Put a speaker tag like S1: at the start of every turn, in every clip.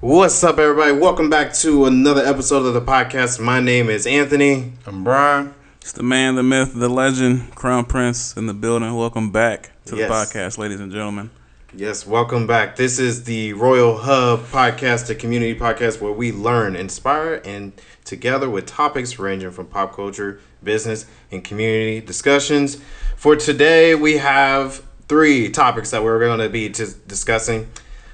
S1: What's up, everybody? Welcome back to another episode of the podcast. My name is Anthony.
S2: I'm Brian.
S3: It's the man, the myth, the legend, Crown Prince in the building. Welcome back to
S1: Yes.
S3: the podcast, ladies and gentlemen.
S1: Yes, welcome back. This is the Royal Hub podcast, a community podcast where we learn, inspire, and together with topics ranging from pop culture, business, and community discussions. For today, we have three topics that we're going to be dis- discussing.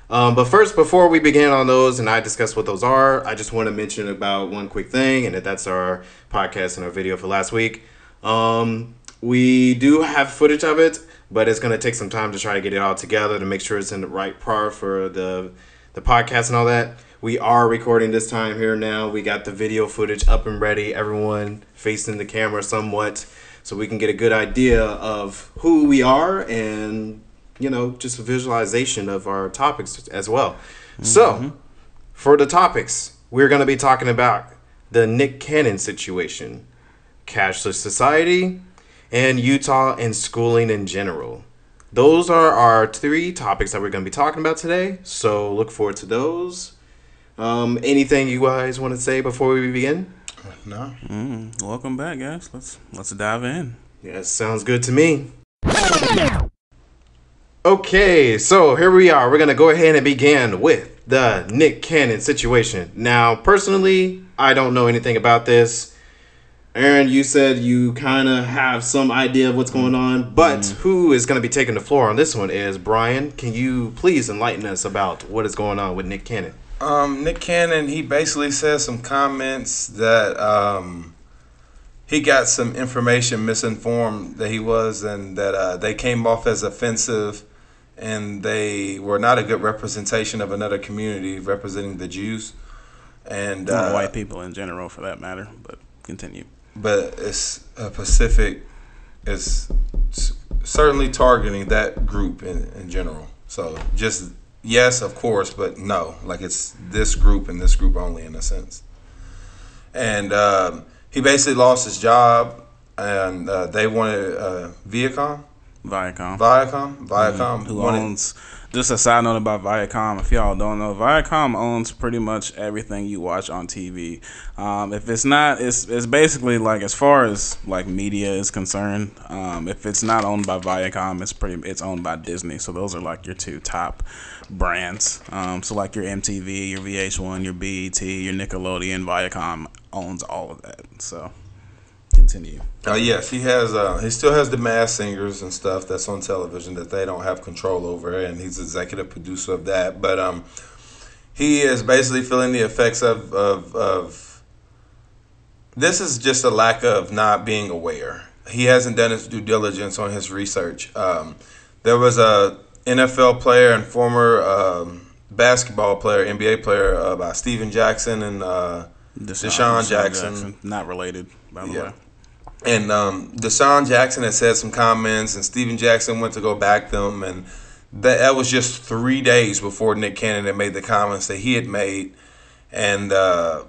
S1: Um, but first, before we begin on those and I discuss what those are, I just want to mention about one quick thing, and that's our podcast and our video for last week. Um, we do have footage of it, but it's going to take some time to try to get it all together to make sure it's in the right part for the the podcast and all that. We are recording this time here now. We got the video footage up and ready. Everyone facing the camera somewhat, so we can get a good idea of who we are and you know just a visualization of our topics as well. So, for the topics, we're going to be talking about the Nick Cannon situation, cashless society, and Utah and schooling in general. Those are our three topics that we're going to be talking about today. So look forward to those. Um, anything you guys want to say before we begin?
S2: No.
S3: Mm, welcome back, guys. Let's let's dive in.
S1: Yes, sounds good to me. Okay, so here we are. We're gonna go ahead and begin with the Nick Cannon situation. Now, personally, I don't know anything about this. Aaron, you said you kind of have some idea of what's going on, but who is going to be taking the floor on this one is Brian. Can you please enlighten us about what is going on with Nick Cannon?
S2: Um, Nick Cannon, he basically said some comments that um, he got some information misinformed that he was, and that uh, they came off as offensive, and they were not a good representation of another community representing the Jews. And uh,
S3: white people in general, for that matter. But continue.
S2: but it's a Pacific is s- certainly targeting that group in, in general. So just yes, of course, but no, like it's this group and this group only in a sense. And um, he basically lost his job, and uh, they wanted uh, Viacom,
S3: Viacom,
S2: Viacom, Viacom
S3: who
S2: wanted.
S3: owns. Just a side note about Viacom, if y'all don't know, Viacom owns pretty much everything you watch on TV. Um, if it's not, it's it's basically like as far as like media is concerned. Um, if it's not owned by Viacom, it's pretty it's owned by Disney. So those are like your two top brands. Um, so like your MTV, your VH1, your BET, your Nickelodeon, Viacom owns all of that. So continue.
S2: Uh, yes, he has. Uh, he still has the Masked Singers and stuff that's on television that they don't have control over, and he's executive producer of that. But um, he is basically feeling the effects of, of of this is just a lack of not being aware. He hasn't done his due diligence on his research. Um, there was a NFL player and former um, basketball player, NBA player, uh, by Stephen Jackson and. Uh, DeSean Jackson.
S3: not related, by the
S2: Yeah.
S3: way.
S2: And um, DeSean Jackson had said some comments, and Stephen Jackson went to go back them, and that, that was just three days before Nick Cannon had made the comments that he had made. And uh,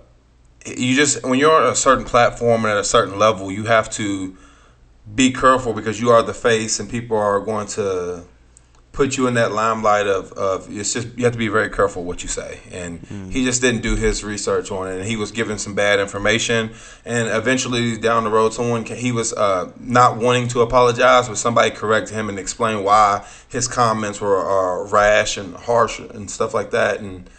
S2: you just, when you're on a certain platform and at a certain level, you have to be careful because you are the face, and people are going to put you in that limelight of, of it's just you have to be very careful what you say. And he just didn't do his research on it and he was given some bad information. And eventually down the road someone he was uh, not wanting to apologize but somebody corrected him and explained why his comments were uh, rash and harsh and stuff like that. And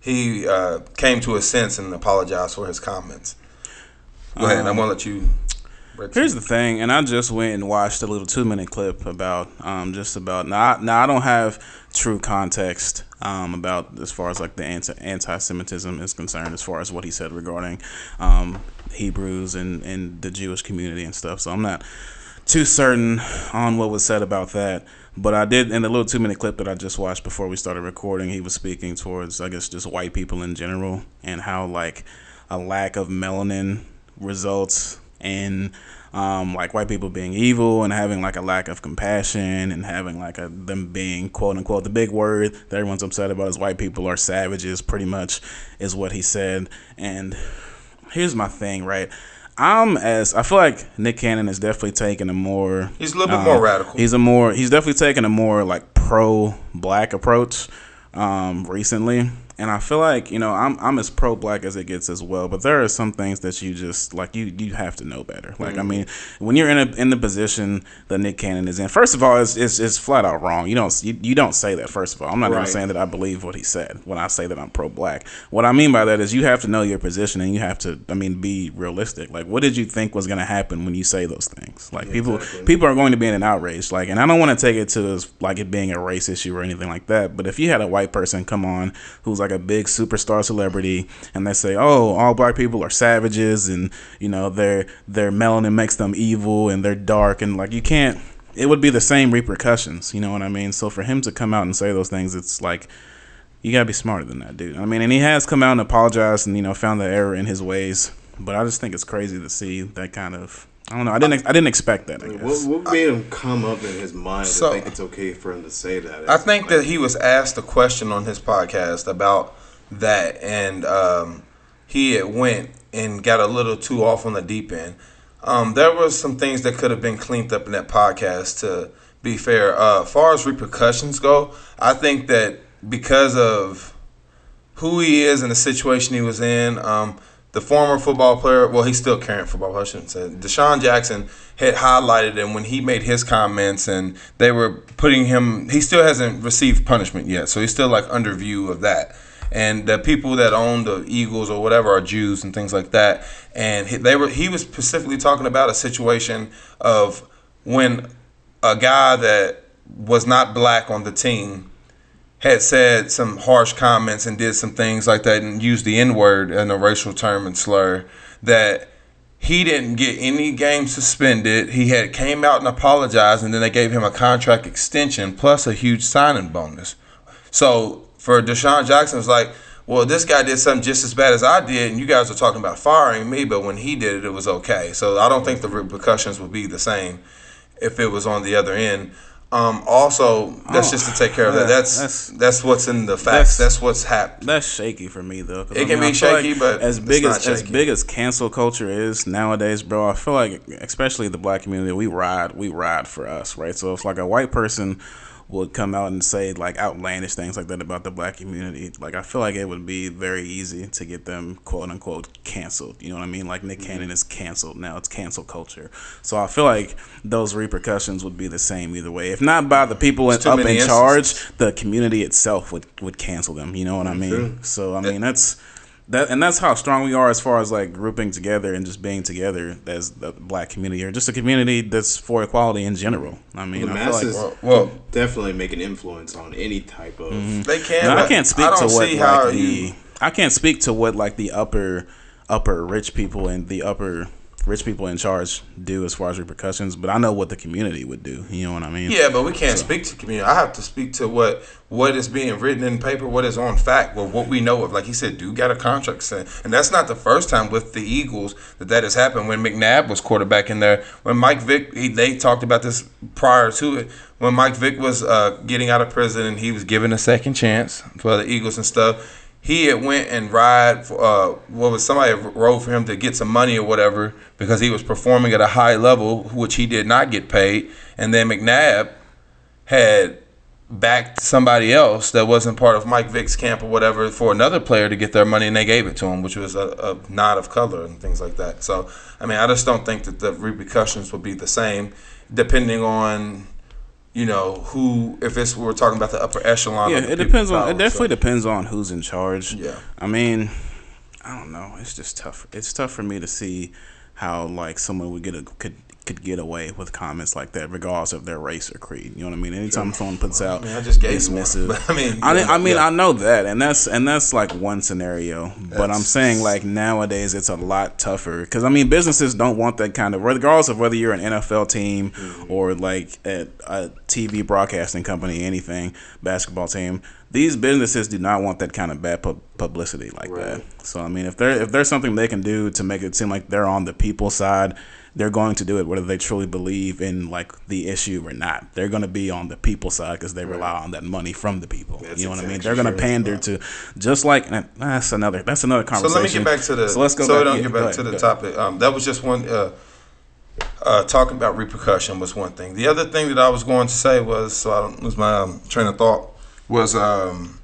S2: he uh, came to a sense and apologized for his comments. Go ahead i'm gonna let you
S3: Here's the thing, and I just went and watched a little two minute clip about um, just about now. I- Now I don't have true context um, about as far as like the anti anti Semitism is concerned, as far as what he said regarding um, Hebrews and and the Jewish community and stuff. So I'm not too certain on what was said about that. But I did in the little two minute clip that I just watched before we started recording, he was speaking towards I guess just white people in general and how like a lack of melanin results in um, like white people being evil and having like a lack of compassion and having like a them being quote unquote the big word that everyone's upset about is white people are savages pretty much is what he said. And here's my thing right? I'm as I feel like Nick Cannon is definitely taking a more
S2: He's a little bit
S3: uh,
S2: more radical.
S3: He's a more he's definitely taken a more like pro black approach um, recently, and I feel like you know I'm I'm as pro black as it gets as well. But there are some things that you just like you you have to know better. Like mm-hmm. I mean, when you're in a in the position that Nick Cannon is in, first of all, it's it's, it's flat out wrong. You don't you, you don't say that. First of all, I'm not right. even saying that I believe what he said when I say that I'm pro black. What I mean by that is you have to know your position and you have to I mean be realistic. Like what did you think was going to happen when you say those things? Like yeah, people exactly. people are going to be in an outrage. Like and I don't want to take it to like it being a race issue or anything like that. But if you had a white person come on who's like a big superstar celebrity and they say, "Oh, all black people are savages and you know their their melanin makes them evil and they're dark," and like you can't. It would be the same repercussions. You know what I mean? So for him to come out and say those things, it's like you gotta be smarter than that, dude. I mean, and he has come out and apologized and you know found the error in his ways, but I just think it's crazy to see that kind of I don't know. I didn't. I didn't expect that. I
S1: guess. What, what made him come up in his mind so, to think it's okay for him to say that?
S2: I think that he was asked a question on his podcast about that, and um, he had went and got a little too off on the deep end. Um, there was some things that could have been cleaned up in that podcast. To be fair, uh, far as repercussions go, I think that because of who he is and the situation he was in. Um, the former football player, well, he's still current football player, I shouldn't say. DeSean Jackson had highlighted him when he made his comments, and they were putting him, he still hasn't received punishment yet, so he's still like under view of that. And the people that own the Eagles or whatever are Jews and things like that. And he, they were, he was specifically talking about a situation of when a guy that was not black on the team had said some harsh comments and did some things like that and used the N word and a racial term and slur that he didn't get any games suspended. He had came out and apologized, and then they gave him a contract extension plus a huge signing bonus. So for DeSean Jackson, it's like, well, this guy did something just as bad as I did, and you guys are talking about firing me, but when he did it, it was okay. So I don't think the repercussions would be the same if it was on the other end. Um, also, that's oh, just to take care of that. That's that's, that's what's in the facts. That's, that's what's happened.
S3: That's shaky for me though.
S2: It I can be shaky, like but
S3: as big as shaky. as big as cancel culture is nowadays, bro. I feel like, especially the black community, we ride we ride for us, right? So if like a white person would come out and say like outlandish things like that about the black community, like I feel like it would be very easy to get them quote unquote canceled. You know what I mean? Like Nick mm-hmm. Cannon is canceled now; it's cancel culture. So I feel like those repercussions would be the same either way. If not by the people up in charge, the community itself would would cancel them. You know what I mean? So I mean that's that and that's how strong we are as far as like grouping together and just being together as the black community or just a community that's for equality in general. I mean,
S1: the I masses like, well, well, definitely make an influence on any type of.
S2: Mm-hmm. They can.
S3: Now, I can't speak I to what like the. You... I can't speak to what like the upper upper rich people and the upper rich people in charge do as far as repercussions, but I know what the community would do. You know what I mean?
S2: Yeah, but we can't so. speak to community. I have to speak to what what is being written in paper, what is on fact, or what we know of. Like he said, dude got a contract signed, and that's not the first time with the Eagles that that has happened. When McNabb was quarterback in there, when Mike Vick, he, they talked about this prior to it. When Mike Vick was uh, getting out of prison, and he was given a second chance for the Eagles and stuff he had went and ride for, uh, what was somebody rode for him to get some money or whatever because he was performing at a high level, which he did not get paid. And then McNabb had backed somebody else that wasn't part of Mike Vick's camp or whatever for another player to get their money, and they gave it to him, which was a, a nod of color and things like that. So, I mean, I just don't think that the repercussions would be the same, depending on you know who if it's we're talking about the upper echelon
S3: yeah it depends on it definitely so. depends on who's in charge.
S2: Yeah.
S3: I mean i don't know. It's just tough it's tough for me to see how like someone would get a could could get away with comments like that, regardless of their race or creed. You know what I mean? Anytime sure. someone puts out I, mean, I just dismissive,
S2: one, I mean,
S3: I, I mean, yeah. I know that, and that's and that's like one scenario. That's, but I'm saying like nowadays it's a lot tougher because I mean businesses don't want that kind of regardless of whether you're an NFL team mm-hmm. or like a, a TV broadcasting company, anything, basketball team these businesses do not want that kind of bad publicity like right. that. So I mean, if there if there's something they can do to make it seem like they're on the people side, they're going to do it whether they truly believe in like the issue or not. They're going to be on the people side because they right. rely on that money from the people. That's you know exactly what I mean? They're going to pander to just like that's another that's another conversation. So let me
S2: get back to the. So let's go. So back, don't yeah, get back ahead, to the topic. Um, that was just one. Uh, uh, talking about repercussion was one thing. The other thing that I was going to say was so I don't lose my um, train of thought was um,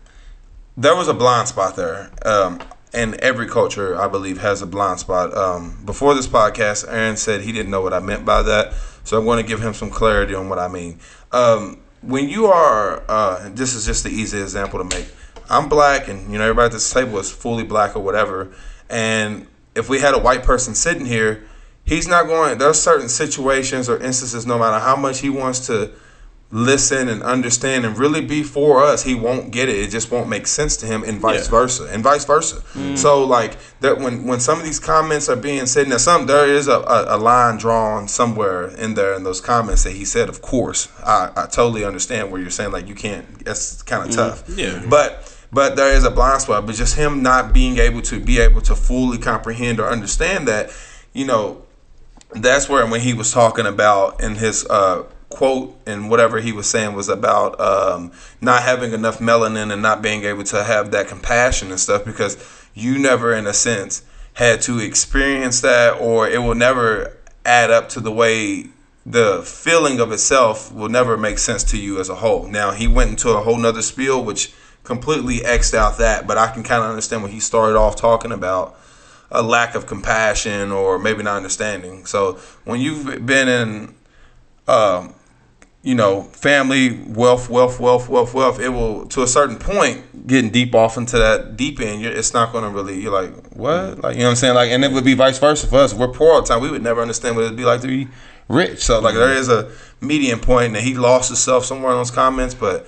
S2: there was a blind spot there. Um, and every culture, I believe, has a blind spot. Um, before this podcast, Aaron said he didn't know what I meant by that, so I'm going to give him some clarity on what I mean. Um, when you are, uh, this is just the easy example to make. I'm black, and you know everybody at this table is fully black or whatever. And if we had a white person sitting here, he's not going. There's certain situations or instances, no matter how much he wants to listen and understand and really be for us, he won't get it. It just won't make sense to him, and vice
S3: Yeah.
S2: versa, and vice versa. So like that when when some of these comments are being said, now some there is a, a, a line drawn somewhere in there in those comments that he said. Of course, I, I totally understand where you're saying like you can't. That's kind of tough.
S3: Yeah.
S2: But but there is a blind spot. But just him not being able to be able to fully comprehend or understand that, you know, that's where when he was talking about in his uh, quote and whatever he was saying was about um, not having enough melanin and not being able to have that compassion and stuff because you never in a sense had to experience that or it will never add up to the way the feeling of itself will never make sense to you as a whole now he went into a whole nother spiel which completely xed out that but i can kind of understand what he started off talking about a lack of compassion or maybe not understanding. So when you've been in, um, you know, family wealth, wealth, wealth, wealth, wealth, it will to a certain point getting deep off into that deep end. You're, it's not going to really. You're like, what? Like you know what I'm saying? Like, and it would be vice versa for us. We're poor all the time. We would never understand what it'd be like to be rich. So like, there is a median point, and he lost himself somewhere in those comments. But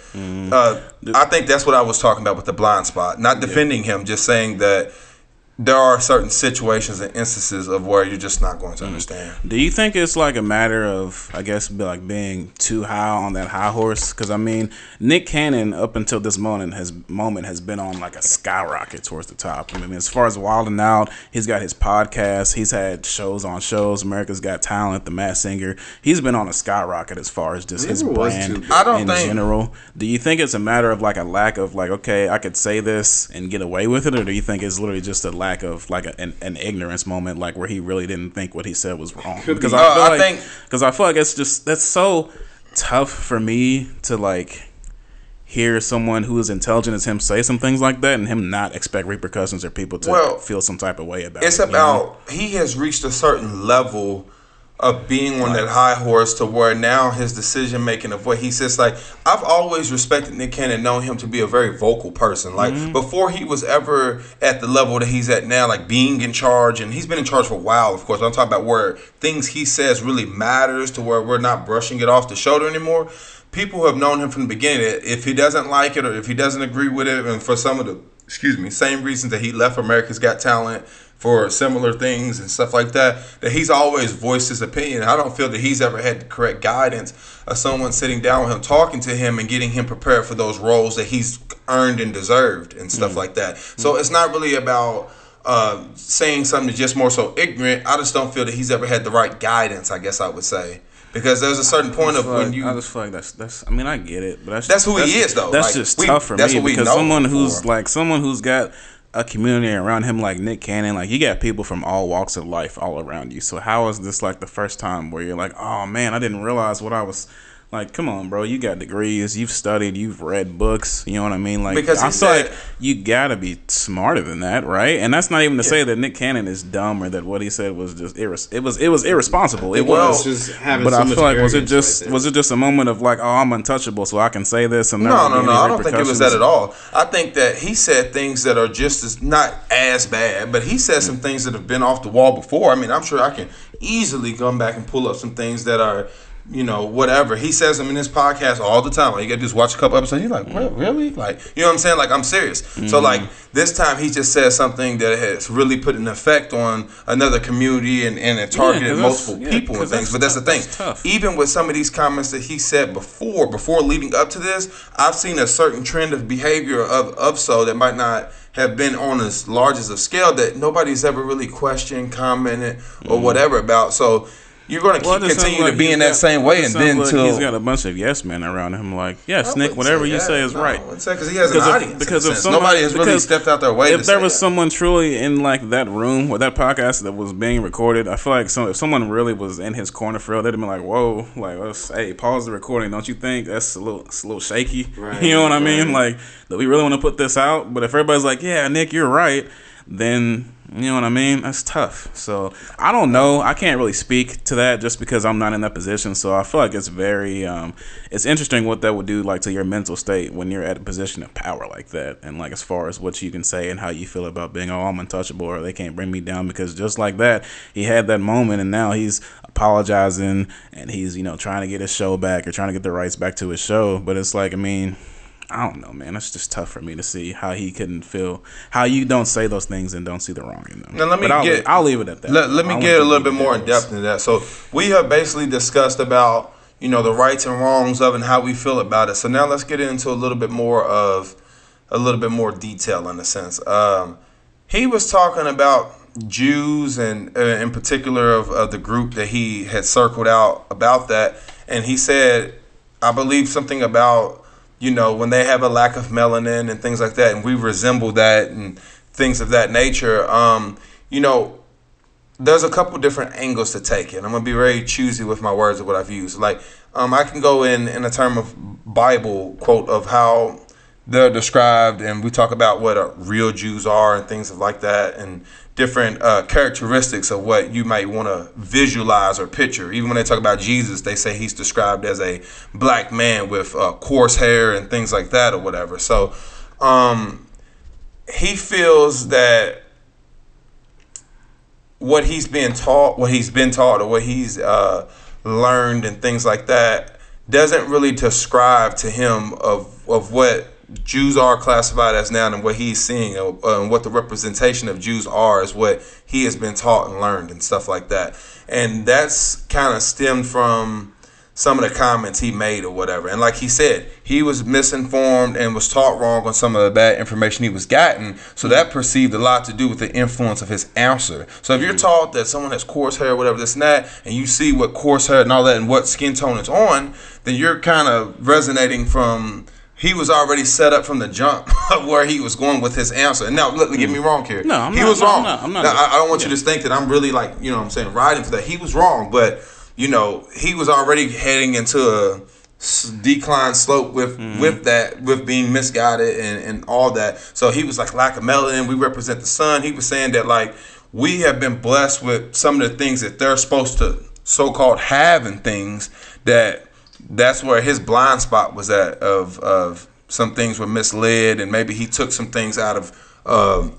S2: uh, I think that's what I was talking about with the blind spot. Not defending him, just saying that there are certain situations and instances of where you're just not going to mm. understand.
S3: Do you think it's like a matter of, I guess, be like being too high on that high horse? Because I mean, Nick Cannon up until this moment has moment has been on like a skyrocket towards the top. I mean, as far as Wild 'N Out, he's got his podcast, he's had shows on shows, America's Got Talent, The Masked Singer. He's been on a skyrocket as far as just his brand.
S2: I don't
S3: in
S2: think-
S3: general. Do you think it's a matter of like a lack of like, okay, I could say this and get away with it, or do you think it's literally just a lack of like a, an, an ignorance moment, like where he really didn't think what he said was wrong?
S1: Could
S3: because
S1: be.
S3: I
S2: Uh,
S3: feel
S2: I
S3: like
S2: think-
S3: because I feel like it's just that's so tough for me to like hear someone who is intelligent as him say some things like that and him not expect repercussions or people to
S2: Well,
S3: feel some type of way about
S2: It's
S3: it. you know?
S2: about he has reached a certain level of being on that high horse to where now his decision making of what he says like I've always respected Nick Cannon known him to be a very vocal person. Like
S3: Mm-hmm.
S2: before he was ever at the level that he's at now like being in charge and he's been in charge for a while of course. I'm talking about where things he says really matters to where we're not brushing it off the shoulder anymore. People who have known him from the beginning. If he doesn't like it or if he doesn't agree with it and for some of the excuse me same reasons that he left America's Got Talent for similar things and stuff like that, that he's always voiced his opinion. I don't feel that he's ever had the correct guidance of someone sitting down with him, talking to him, and getting him prepared for those roles that he's earned and deserved and stuff like that. So it's not really about uh, saying something just more so ignorant. I just don't feel that he's ever had the right guidance, I guess I would say. Because there's a certain point of
S3: feel
S2: when you
S3: I just feel like that's that's. I mean, I get it, but that's
S2: That's who he is, though.
S3: That's
S2: Like,
S3: just
S2: we-
S3: tough for me because someone who's
S2: for.
S3: like someone who's got a community around him like Nick Cannon, like you got people from all walks of life all around you. So how is this like the first time where you're like, oh man, I didn't realize what I was. Like, come on, bro. You got degrees. You've studied. You've read books. You know what I mean? Like,
S2: Because
S3: I feel like you gotta be smarter than that, right? And that's not even to say that Nick Cannon is dumb or that what he said was just irres- it was it was irresponsible. It was
S1: just having
S3: but
S1: so
S3: I feel like was it just
S1: right
S3: was it just a moment of like, oh, I'm untouchable, so I can say this and
S2: No, no, no. I don't think it was that at all. I think that he said things that are just as not as bad, but he said some mm. things that have been off the wall before. I mean, I'm sure I can easily come back and pull up some things that are, you know, whatever. He says them in his podcast all the time. Like, you got to just watch a couple episodes. You're like, what, really? Like, you know what I'm saying? Like, I'm serious.
S3: Mm-hmm.
S2: So, like, this time he just said something that has really put an effect on another community and, and it targeted
S3: that's-
S2: multiple
S3: yeah,
S2: people and things.
S3: that's
S2: But that's the thing.
S3: that's.
S2: Even with some of these comments that he said before, before leading up to this, I've seen a certain trend of behavior of, of so that might not have been on as large as a scale that nobody's ever really questioned, commented, or
S3: Mm-hmm.
S2: whatever about. So you're going to
S3: Well,
S2: keep
S3: it just
S2: continue
S3: sounds
S2: to
S3: like
S2: be in that
S3: got-
S2: same way, and then
S3: like
S2: till
S3: he's got a bunch of yes men around him. Like, yes, Nick, whatever you
S2: that.
S3: say is
S2: No,
S3: right.
S2: I wouldn't say because he has
S3: Because
S2: an
S3: if-
S2: audience.
S3: because if somebody-
S2: nobody has really stepped out their way.
S3: if there was
S2: that.
S3: someone truly in like that room or that podcast that was being recorded, I feel like some, if someone really was in his corner for real, they'd have been like, "Whoa, like, hey, pause the recording." Don't you think that's a little, it's a little shaky?
S1: Right,
S3: you know what I mean? Like, do we really want to put this out? But if everybody's like, "Yeah, Nick, you're right," then you know what I mean? That's tough. So I don't know. I can't really speak to that just because I'm not in that position. So I feel like it's very, um, it's interesting what that would do like to your mental state when you're at a position of power like that, and like as far as what you can say and how you feel about being, oh, I'm untouchable or they can't bring me down because just like that, he had that moment and now he's apologizing and he's you know trying to get his show back or trying to get the rights back to his show. But it's like, I mean. I don't know, man. It's just tough for me to see how he couldn't feel how you don't say those things and don't see the wrong in them.
S2: Now, let me
S3: I'll,
S2: get-
S3: I'll leave it at that.
S2: Let, let me get a little bit more in depth into that. So we have basically discussed about you know the rights and wrongs of and how we feel about it. So now let's get into a little bit more of a little bit more detail in a sense. Um, he was talking about Jews and uh, in particular of, of the group that he had circled out about that, and he said, I believe something about you know when they have a lack of melanin and things like that, and we resemble that and things of that nature. Um, you know, there's a couple different angles to take it. I'm gonna be very choosy with my words of what I've used. Like, um, I can go in in a term of Bible quote of how they're described, and we talk about what uh, real Jews are and things like that, and different uh, characteristics of what you might want to visualize or picture. Even when they talk about Jesus, they say he's described as a black man with uh, coarse hair and things like that, or whatever. So, um, he feels that what he's been taught, what he's been taught, or what he's uh, learned, and things like that, doesn't really describe to him of of what Jews are classified as now, and what he's seeing, uh, and what the representation of Jews are, is what he has been taught and learned, and stuff like that. And that's kind of stemmed from some of the comments he made or whatever. And like he said, he was misinformed and was taught wrong on some of the bad information he was gotten. So that perceived a lot to do with the influence of his answer. So if you're taught that someone has coarse hair, whatever this and that, and you see what coarse hair and all that and what skin tone it's on, then you're kind of resonating from he was already set up from the jump of where he was going with his answer. And now, look, get me wrong here.
S3: No, I'm
S2: he
S3: not-
S2: was
S3: no, I'm
S2: wrong.
S3: not- I'm not-
S2: Now, I, I don't want
S3: yeah.
S2: you to think that I'm really like, you know what I'm saying, riding for that. He was wrong, but, you know, he was already heading into a decline slope with
S3: Mm-hmm.
S2: with that with being misguided and, and all that so he was like lack of melanin we represent the sun he was saying that like we have been blessed with some of the things that they're supposed to so-called have and things that that's where his blind spot was at of of some things were misled and maybe he took some things out of um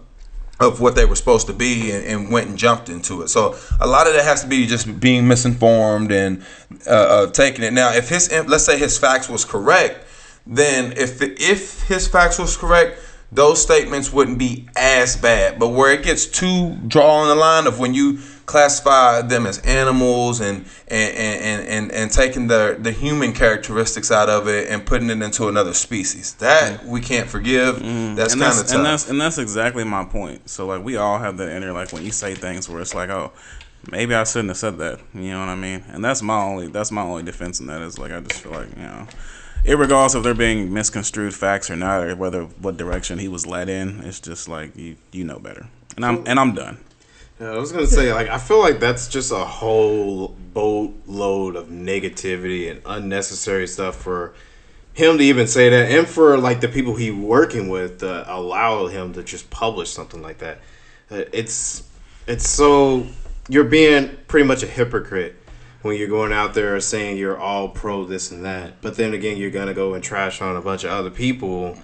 S2: of what they were supposed to be and, and went and jumped into it. So a lot of that has to be just being misinformed and uh, uh, taking it. Now, if his let's say his facts was correct, then if if his facts was correct, those statements wouldn't be as bad. But where it gets too drawing the line of when you classify them as animals and and and and, and taking the the human characteristics out of it and putting it into another species, that mm. we can't forgive. Mm. That's
S3: and
S2: kind of
S3: that's,
S2: tough.
S3: and that's and that's exactly my point. So like we all have that inner like when you say things where it's like, oh, maybe I shouldn't have said that. You know what I mean? And that's my only that's my only defense in that is like I just feel like you know, regardless if they're being misconstrued facts or not, or whether what direction he was led in, it's just like you you know better. And I'm and I'm done.
S1: Yeah, I was gonna say, like, I feel like that's just a whole boatload of negativity and unnecessary stuff for him to even say that, and for like the people he working with to allow him to just publish something like that. Uh, It's it's so you're being pretty much a hypocrite when you're going out there saying you're all pro this and that, but then again, you're gonna go and trash on a bunch of other people.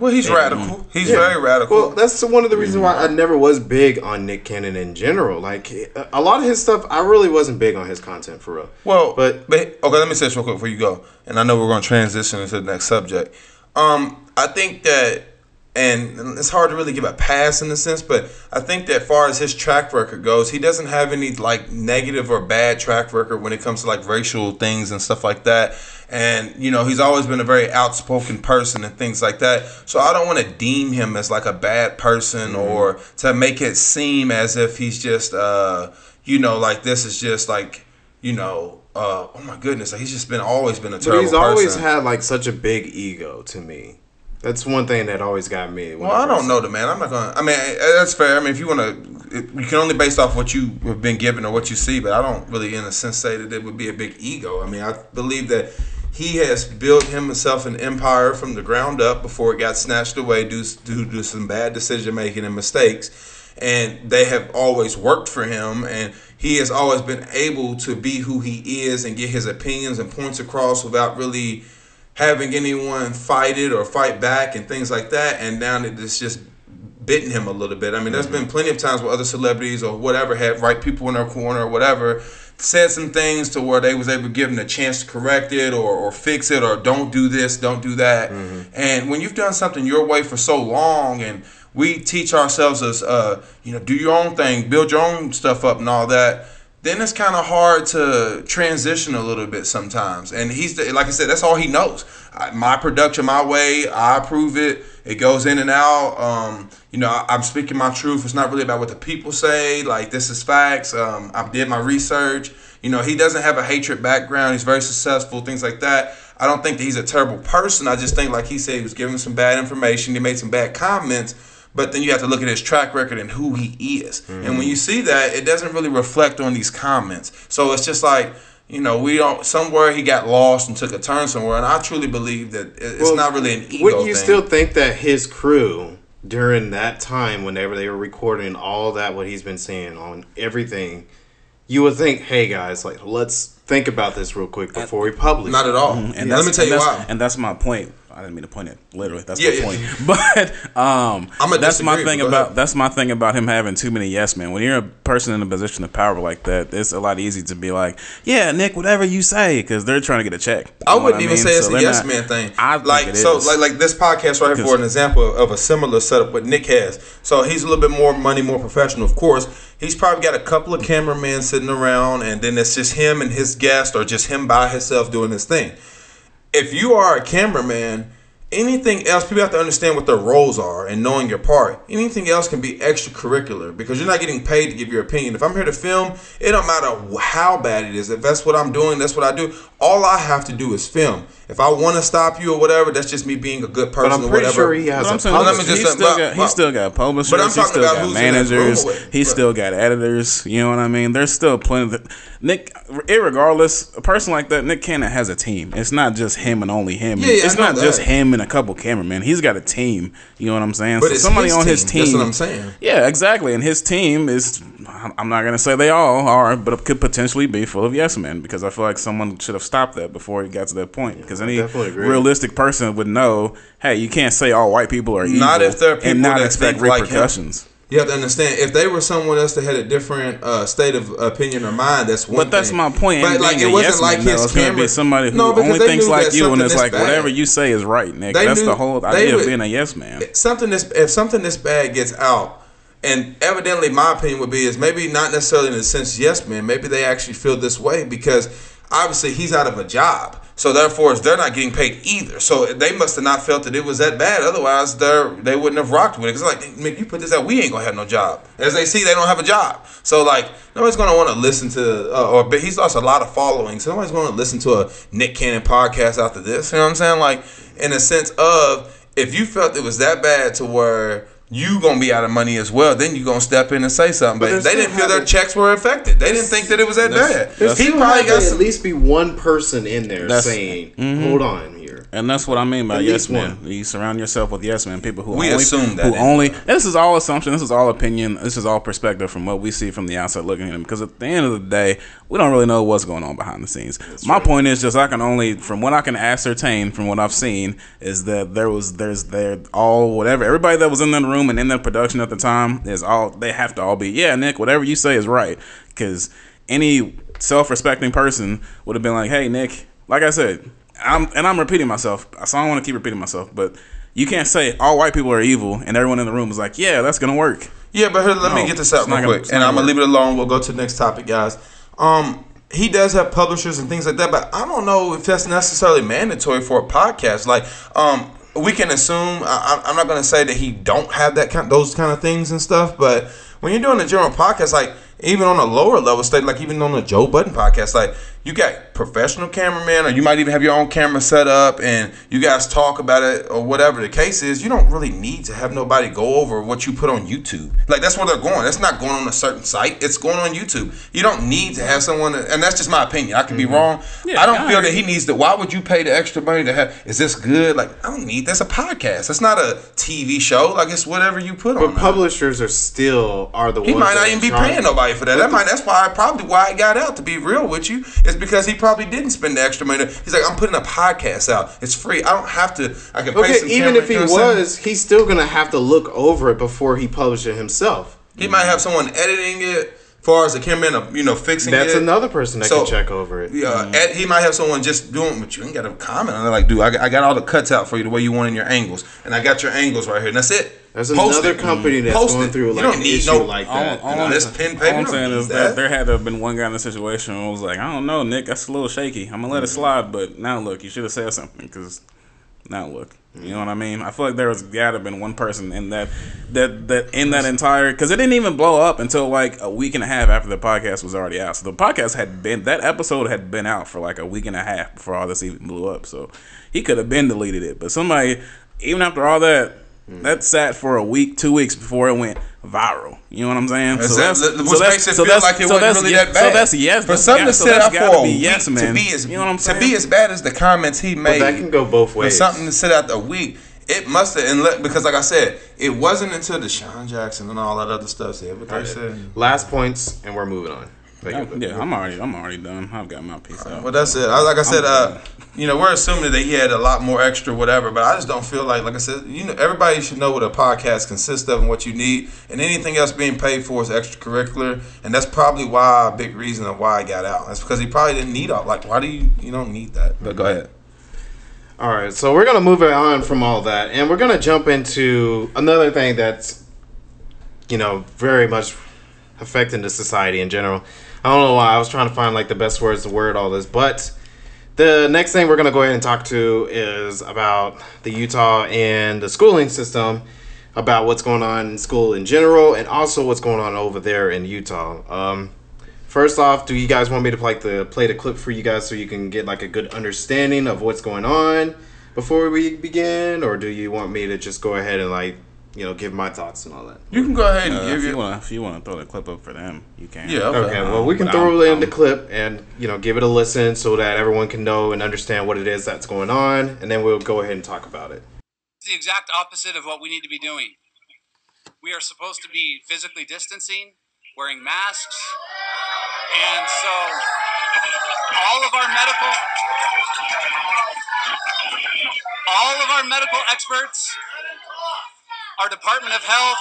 S2: Well, he's radical. He's
S1: Yeah.
S2: very radical.
S1: Well, that's one of the reasons why I never was big on Nick Cannon in general. Like a- a lot of his stuff, I really wasn't big on his content for real.
S2: Well,
S1: but
S2: but okay, let me say this real quick before you go, and I know we're going to transition into the next subject. Um, I think that, and it's hard to really give a pass in a sense, but I think that far as his track record goes, he doesn't have any like negative or bad track record when it comes to like racial things and stuff like that. And you know, he's always been a very outspoken person and things like that. So I don't want to deem him as like a bad person or to make it seem as if he's just, uh, you know, like this is just like you know, uh, oh my goodness, he's just been always been a
S1: But
S2: terrible
S1: he's always
S2: person.
S1: had like such a big ego to me. That's one thing that always got me.
S2: Well, I don't know the man. I'm not gonna. I mean, eh, that's fair. I mean, if you want to, you can only based off what you have been given or what you see. But I don't really, in a sense, say that it would be a big ego. I mean, I believe that he has built himself an empire from the ground up before it got snatched away due due to some bad decision making and mistakes. And they have always worked for him, and he has always been able to be who he is and get his opinions and points across without really having anyone fight it or fight back and things like that. And now it's just bitten him a little bit. I mean, there's mm-hmm. been plenty of times where other celebrities or whatever had right people in their corner or whatever said some things to where they was able to give them a chance to correct it or, or fix it or don't do this, don't do that. And when you've done something your way for so long and we teach ourselves as uh, you know, do your own thing, build your own stuff up and all that then it's kind of hard to transition a little bit sometimes. And he's the, like I said, that's all he knows. I, my production, my way, I approve it. It goes in and out. Um, you know, I, I'm speaking my truth. It's not really about what the people say. Like this is facts. Um, I did my research. You know, he doesn't have a hatred background. He's very successful, things like that. I don't think that he's a terrible person. I just think, like he said, he was giving some bad information. He made some bad comments. But then you have to look at his track record and who he is. And when you see that, it doesn't really reflect on these comments. So it's just like, you know, we don't. Somewhere he got lost and took a turn somewhere, and I truly believe that it's
S1: Well,
S2: not really an ego
S1: Wouldn't you
S2: thing.
S1: still think that his crew during that time, whenever they were recording all that, what he's been saying on everything, you would think, hey guys, like let's think about this real quick before we publish.
S2: not at all. Mm-hmm.
S3: And
S2: Let me tell you why.
S3: And that's my point. I didn't mean to point it literally. That's
S2: Yeah,
S3: my
S2: yeah.
S3: point. But um, that's my thing about
S2: ahead.
S3: that's my thing about him having too many yes men. When you're a person in a position of power like that, it's a lot easy to be like, yeah, Nick, whatever you say, because they're trying to get a check. You
S2: I wouldn't even
S3: mean?
S2: say it's
S3: So
S2: a yes
S3: not-
S2: man thing.
S3: I
S2: like so,
S3: is.
S2: like like this podcast right here for an example of a similar setup what Nick has. So he's a little bit more money, more professional. Of course, he's probably got a couple of cameramen sitting around, and then it's just him and his guest, or just him by himself doing his thing. If you are a cameraman. Anything else, people have to understand what their roles are and knowing your part. Anything else can be extracurricular because you're not getting paid to give your opinion. If I'm here to film, it don't matter how bad it is. If that's what I'm doing, that's what I do. All I have to do is film. If I want to stop you or whatever, that's just me being a good person
S1: But I'm
S2: or
S1: pretty
S2: whatever.
S1: sure he has
S3: But I'm saying,
S2: Let me just-
S3: he's still
S2: but-
S3: got
S2: but-
S3: he's still got publishers.
S2: but I'm
S3: he's
S2: talking
S3: still
S2: about
S3: got
S2: who's in that room
S3: managers.
S2: with-
S3: He's
S2: but-
S3: still got editors. You know what I mean? There's still plenty. Of, Nick, irregardless, a person like that, Nick Cannon has a team. It's not just him and only him.
S2: Yeah, yeah,
S3: it's
S2: I know
S3: not just him and a couple cameramen. He's got a team. You know what I'm saying?
S2: But
S3: so
S2: it's
S3: somebody
S2: his
S3: on his
S2: team.
S3: team.
S2: That's what I'm saying.
S3: Yeah, exactly. And his team is. I'm not gonna say they all are, but it could potentially be full of yes men because I feel like someone should have stopped that before he got to that point. Because any realistic person would know, hey, you can't say all white people are evil
S2: Not if they're people
S3: and not
S2: that
S3: expect
S2: think like
S3: repercussions.
S2: You have to understand if they were someone else that had a different uh, state of opinion or mind, that's one.
S3: But that's
S2: thing.
S3: my point.
S2: But
S3: and
S2: like it
S3: a
S2: wasn't
S3: yes
S2: like
S3: man, though,
S2: his
S3: gonna
S2: camera.
S3: be somebody who
S2: No,
S3: only thinks like you, and it's like
S2: bad-
S3: whatever you say is right, Nick.
S2: They
S3: That's
S2: knew-
S3: the whole idea
S2: would-
S3: of being a yes man.
S2: something this if something this bad gets out, and evidently my opinion would be is maybe not necessarily in the sense yes man, maybe they actually feel this way because obviously he's out of a job. So therefore, they're not getting paid either. So they must have not felt that it was that bad. Otherwise, they they wouldn't have rocked with it. because like, man, you put this out, we ain't gonna have no job. As they see, they don't have a job. So like, nobody's gonna want to listen to, uh, or but he's lost a lot of following. So nobody's gonna listen to a Nick Cannon podcast after this. You know what I'm saying? Like, in a sense of, if you felt it was that bad to where you gonna be out of money as well, then you gonna step in and say something. But,
S1: But
S2: they didn't feel their
S1: having-
S2: checks were affected. They didn't think that it was that bad. He probably got
S1: to
S2: some.
S1: at least be one person in there
S3: That's-
S1: saying, "Hold on here."
S3: And that's what I mean by
S1: At
S3: yes men. You surround yourself with yes men, people who
S2: We
S3: only,
S2: assume that
S3: who only. This is all assumption. This is all opinion. This is all perspective from what we see from the outside looking at them. Because at the end of the day, we don't really know what's going on behind the scenes. My point is just I can only from what I can ascertain from what I've seen is that there was there's there all whatever everybody that was in that room and in that production at the time is all they have to all be yeah Nick whatever you say is right because any self-respecting person would have been like hey Nick like I said I'm and I'm repeating myself, so I don't want to keep repeating myself. But you can't say all white people are evil and everyone in the room is like, yeah, that's gonna work.
S2: Yeah, but here, let me get this out real
S3: gonna-
S2: quick, and I'm gonna
S3: gonna
S2: leave it alone. We'll go to the next topic, guys. Um, he does have publishers and things like that, but I don't know if that's necessarily mandatory for a podcast. Like, um, we can assume. I, I'm not gonna say that he don't have that kind, those kind of things and stuff, but when you're doing a general podcast, like even on a lower level state, like even on the Joe Budden podcast, like you got professional cameraman, or you might even have your own camera set up, and you guys talk about it, or whatever the case is. You don't really need to have nobody go over what you put on YouTube. Like that's where they're going. That's not going on a certain site. It's going on YouTube. You don't need to have someone, and that's just my opinion. I could be mm-hmm. wrong.
S3: Yeah,
S2: I don't
S3: I
S2: feel that he needs to. Why would you pay the extra money to have? Is this good? Like I don't need. That's a podcast. That's not a TV show. Like it's whatever you put on.
S1: But
S2: there.
S1: publishers are still are the
S2: He
S1: ones
S2: might not even be
S1: charge-
S2: paying nobody for that. That might that's why I probably why I got out. To be real with you, is because he probably didn't spend the extra money. He's like, I'm putting a podcast out. It's free. I don't have to. I can pay
S1: Okay,
S2: some
S1: even
S2: camera-
S1: if he
S2: you know what I'm saying?
S1: was, he's still gonna have to look over it before he publishes it himself.
S2: he might have someone editing it. Far as the cameraman, you know, fixing
S1: That's
S2: it.
S1: another person that
S2: So-
S1: can check over it.
S2: Yeah, ed- he might have someone just doing, but you ain't got to comment on it. Like, dude, I got, I got all the cuts out for you the way you want in your angles, and I got your angles right here, and that's it.
S1: There's
S2: Post
S1: another
S2: it.
S1: company that's
S2: Post
S1: going
S2: it.
S1: through
S2: You
S1: like
S2: don't
S1: an
S2: need
S1: issue
S2: no-
S1: like
S3: All,
S1: that.
S3: all,
S2: Nah,
S3: I'm,
S2: this pen paper,
S3: all I'm saying is
S2: that.
S3: that there had to have been one guy in the situation who was like, I don't know, Nick, that's a little shaky. I'm gonna let it
S2: Mm-hmm.
S3: slide, but now look, you should have said something because now look, you know what I mean? I feel like there was got to have been one person in that that that in that entire because it didn't even blow up until like a week and a half after the podcast was already out. So the podcast had been that episode had been out for like a week and a half before all this even blew up. So he could have been deleted it, but somebody even after all that. That sat for a week, two weeks before it went viral. You know what I'm saying?
S2: Is that- which makes it feel
S3: that's-
S2: like it
S3: so
S2: wasn't
S3: that's
S2: really
S3: ye-
S2: that bad.
S3: So that's yes.
S2: For something
S3: yeah,
S2: to
S3: so
S2: sit out for a week,
S3: yes,
S2: to be as
S3: you know what I'm saying?
S2: to be as bad as the comments he
S1: But
S2: made,
S1: that can go both ways.
S2: for something to sit out a week, it must have. And let, because, like I said, it wasn't until DeSean Jackson and all that other stuff said what they said.
S1: Last points, and we're moving on. Thank
S3: Yeah, yeah, I'm already, I'm already done. I've got my piece out.
S2: Well, that's it. I, like I said, uh, you know, we're assuming that he had a lot more extra, whatever. But I just don't feel like, like I said, you know, everybody should know what a podcast consists of and what you need, and anything else being paid for is extracurricular, and that's probably why a big reason of why I got out. That's because he probably didn't need all. Like, why do you you don't need that? But go ahead.
S1: All right, so we're gonna move it on from all that, and we're gonna jump into another thing that's, you know, very much affecting the society in general. I don't know why I was trying to find like the best words to word all this, but the next thing we're gonna go ahead and talk to is about the Utah and the schooling system, about what's going on in school in general, and also what's going on over there in Utah. Um, First off, do you guys want me to like the play the clip for you guys so you can get like a good understanding of what's going on before we begin, or do you want me to just go ahead and like you know give my thoughts and all that?
S2: You can go ahead and
S3: Uh,
S2: give
S3: if you want to, if you want to throw the clip up for them, you can.
S2: Yeah, okay.
S1: Okay, well we can
S3: But
S1: throw
S3: I'm-
S1: in the
S3: I'm-
S1: clip and you know give it a listen so that everyone can know and understand what it is that's going on, and then we'll go ahead and talk about it.
S4: It's the exact opposite of what we need to be doing. We are supposed to be physically distancing, wearing masks, and so all of our medical all of our medical experts, our Department of Health,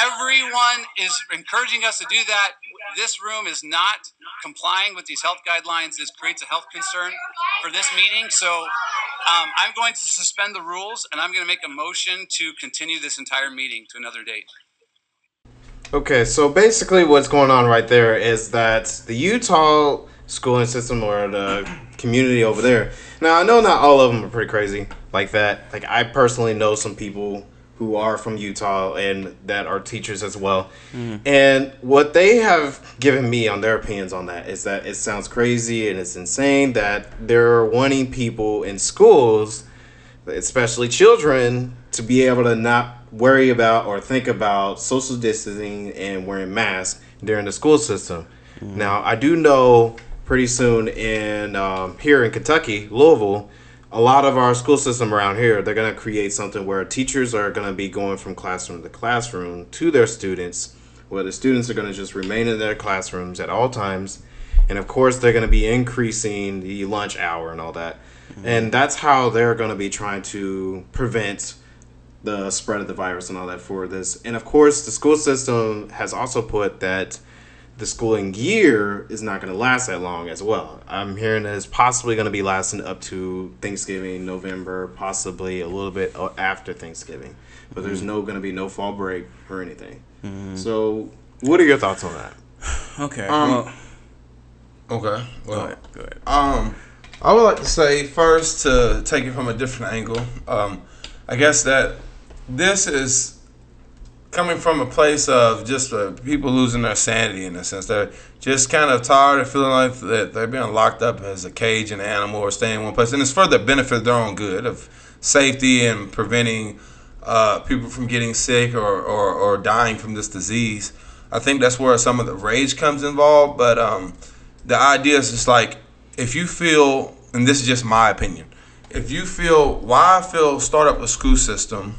S4: everyone is encouraging us to do that. This room is not complying with these health guidelines. This creates a health concern for this meeting. So um, I'm going to suspend the rules and I'm going to make a motion to continue this entire meeting to another date.
S1: Okay, so basically what's going on right there is that the Utah schooling system or the community over there. Now I know not all of them are pretty crazy like that. Like I personally know some people who are from Utah and that are teachers as well. And what they have given me on their opinions on that is that it sounds crazy and it's insane that they're wanting people in schools especially children, to be able to not worry about or think about social distancing and wearing masks during the school system. Now, I do know pretty soon in um, here in Kentucky, Louisville, a lot of our school system around here, they're going to create something where teachers are going to be going from classroom to classroom to their students, where the students are going to just remain in their classrooms at all times. And of course, they're going to be increasing the lunch hour and all that. Mm-hmm. And that's how they're going to be trying to prevent the spread of the virus and all that for this. And of course, the school system has also put that the schooling year is not going to last that long as well. I'm hearing that it's possibly going to be lasting up to Thanksgiving, November, possibly a little bit after Thanksgiving. But there's no going to be no fall break or anything. So, what are your thoughts on that?
S3: Okay.
S2: Um,
S3: well,
S2: Okay.
S3: go
S2: Well,
S3: ahead. Go ahead.
S2: Um, I would like to say first to take it from a different angle. Um, I guess that this is coming from a place of just uh, people losing their sanity in a sense. They're just kind of tired of feeling like that they're being locked up as a cage and animal or staying in one place. And it's for the benefit of their own good, of safety and preventing uh, people from getting sick or, or, or dying from this disease. I think that's where some of the rage comes involved. But um, the idea is just like if you feel, and this is just my opinion, if you feel, why I feel start up a school system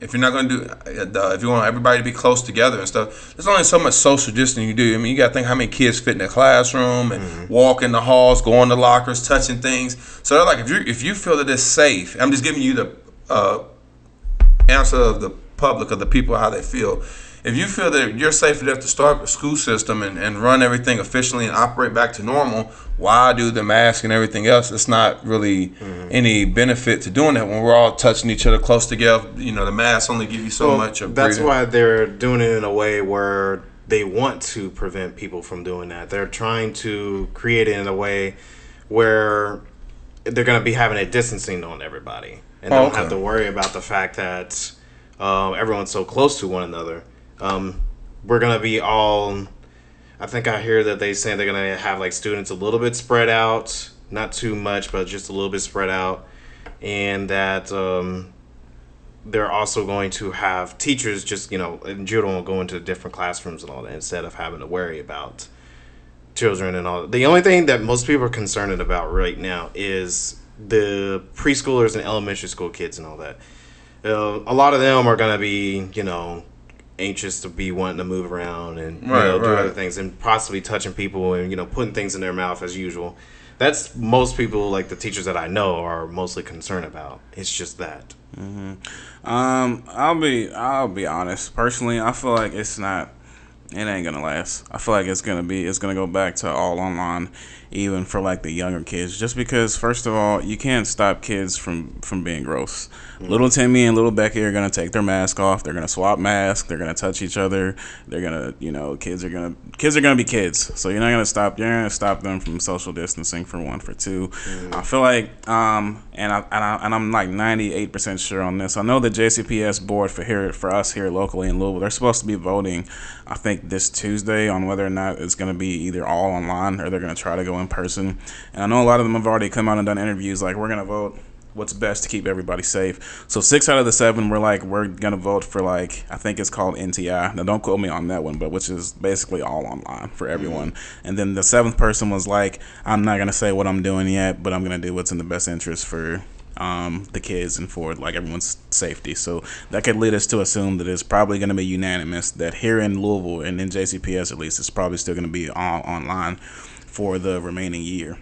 S2: if you're not going to do, uh, if you want everybody to be close together and stuff, there's only so much social distancing you do. I mean, you got to think how many kids fit in a classroom and mm-hmm. walk in the halls, go in the lockers, touching things. So they're like, if you if you feel that it's safe, I'm just giving you the uh, answer of the public of the people how they feel if you feel that you're safe enough to start the school system and, and run everything efficiently and operate back to normal, why do the mask and everything else? It's not really mm-hmm. any benefit to doing that when we're all touching each other close together. You know, the mask only give you so well, much. Of
S1: that's why they're doing it in a way where they want to prevent people from doing that. They're trying to create it in a way where they're going to be having a distancing on everybody and oh, don't okay. have to worry about the fact that um, everyone's so close to one another. Um, we're gonna be all. I think I hear that they say they're gonna have like students a little bit spread out, not too much, but just a little bit spread out, and that um, they're also going to have teachers just you know in general go into different classrooms and all that instead of having to worry about children and all. The only thing that most people are concerned about right now is the preschoolers and elementary school kids and all that. Uh, a lot of them are going to be, you know, anxious to be wanting to move around and you right, know, do right. other things and possibly touching people and you know putting things in their mouth as usual. That's most people like the teachers that I know are mostly concerned about. It's just that.
S3: Mm-hmm. Um, I'll be I'll be honest. Personally, I feel like it's not. It ain't gonna last. I feel like it's gonna be. It's gonna go back to all online even for like the younger kids just because first of all you can't stop kids from from being gross mm-hmm. little timmy and little becky are to take their mask off they're to swap masks they're to touch each other they're to you know kids are to kids are to be kids so you're not to stop you're to stop them from social distancing for one for 2 mm-hmm. i feel like um and I, and I and i'm like 98% sure on this i know the jcps board for here for us here locally in louisville they're supposed to be voting i think this tuesday on whether or not it's going to be either all online or they're going to try to go in person. And I know a lot of them have already come out and done interviews like, we're going to vote what's best to keep everybody safe. So six out of the seven were like, we're gonna vote for like I think it's called NTI. Now don't quote me on that one, but which is basically all online for everyone. Mm-hmm. And then the seventh person was like, I'm not gonna say what I'm doing yet, but I'm gonna do what's in the best interest for um, the kids and for like everyone's safety. So that could lead us to assume that it's probably going to be unanimous that here in Louisville and in JCPS at least, it's probably still going to be all online for the remaining year.